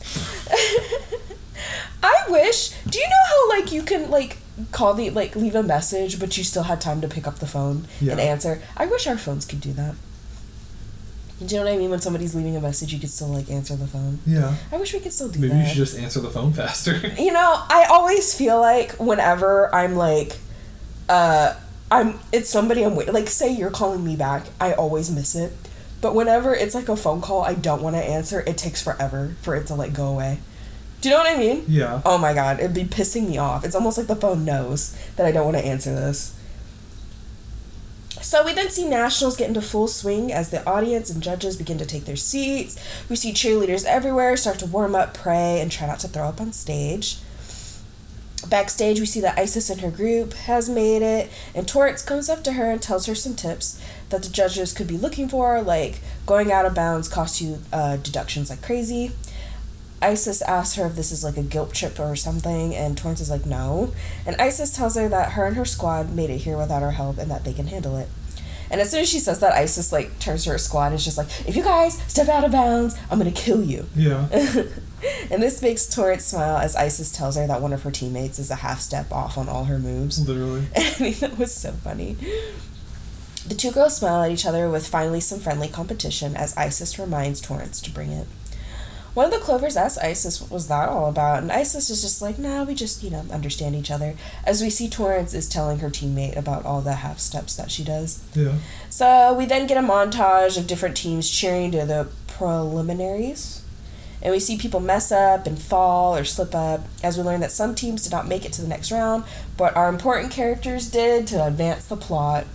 I wish. Do you know how like you can like call the like leave a message, but you still had time to pick up the phone and answer? I wish our phones could do that. Do you know what I mean? When somebody's leaving a message, you could still like answer the phone. Yeah. I wish we could still do Maybe that. you should just answer the phone faster. You know, I always feel like whenever I'm like, uh, I'm it's somebody I'm wait like say you're calling me back, I always miss it. But whenever it's like a phone call I don't want to answer, it takes forever for it to like go away. Do you know what I mean? yeah. Oh my god, it'd be pissing me off. It's almost like the phone knows that I don't want to answer this. So we then see Nationals get into full swing as the audience and judges begin to take their seats. We see cheerleaders everywhere start to warm up, pray, and try not to throw up on stage. Backstage, we see that Isis and her group has made it, and Torrance comes up to her and tells her some tips that the judges could be looking for, like going out of bounds costs you uh, deductions like crazy. Isis asks her if this is like a guilt trip or something, and Torrance is like, no. And Isis tells her that her and her squad made it here without her help and that they can handle it. And as soon as she says that, Isis like turns to her squad and is just like, if you guys step out of bounds, I'm gonna kill you. Yeah. and this makes Torrance smile as Isis tells her that one of her teammates is a half step off on all her moves. Literally. I think that was so funny. The two girls smile at each other with finally some friendly competition as Isis reminds Torrance to bring it. One of the Clovers asks Isis what was that all about, and Isis is just like, nah, we just, you know, understand each other. As we see Torrance is telling her teammate about all the half steps that she does. Yeah. So we then get a montage of different teams cheering to the preliminaries. And we see people mess up and fall or slip up as we learn that some teams did not make it to the next round, but our important characters did to advance the plot.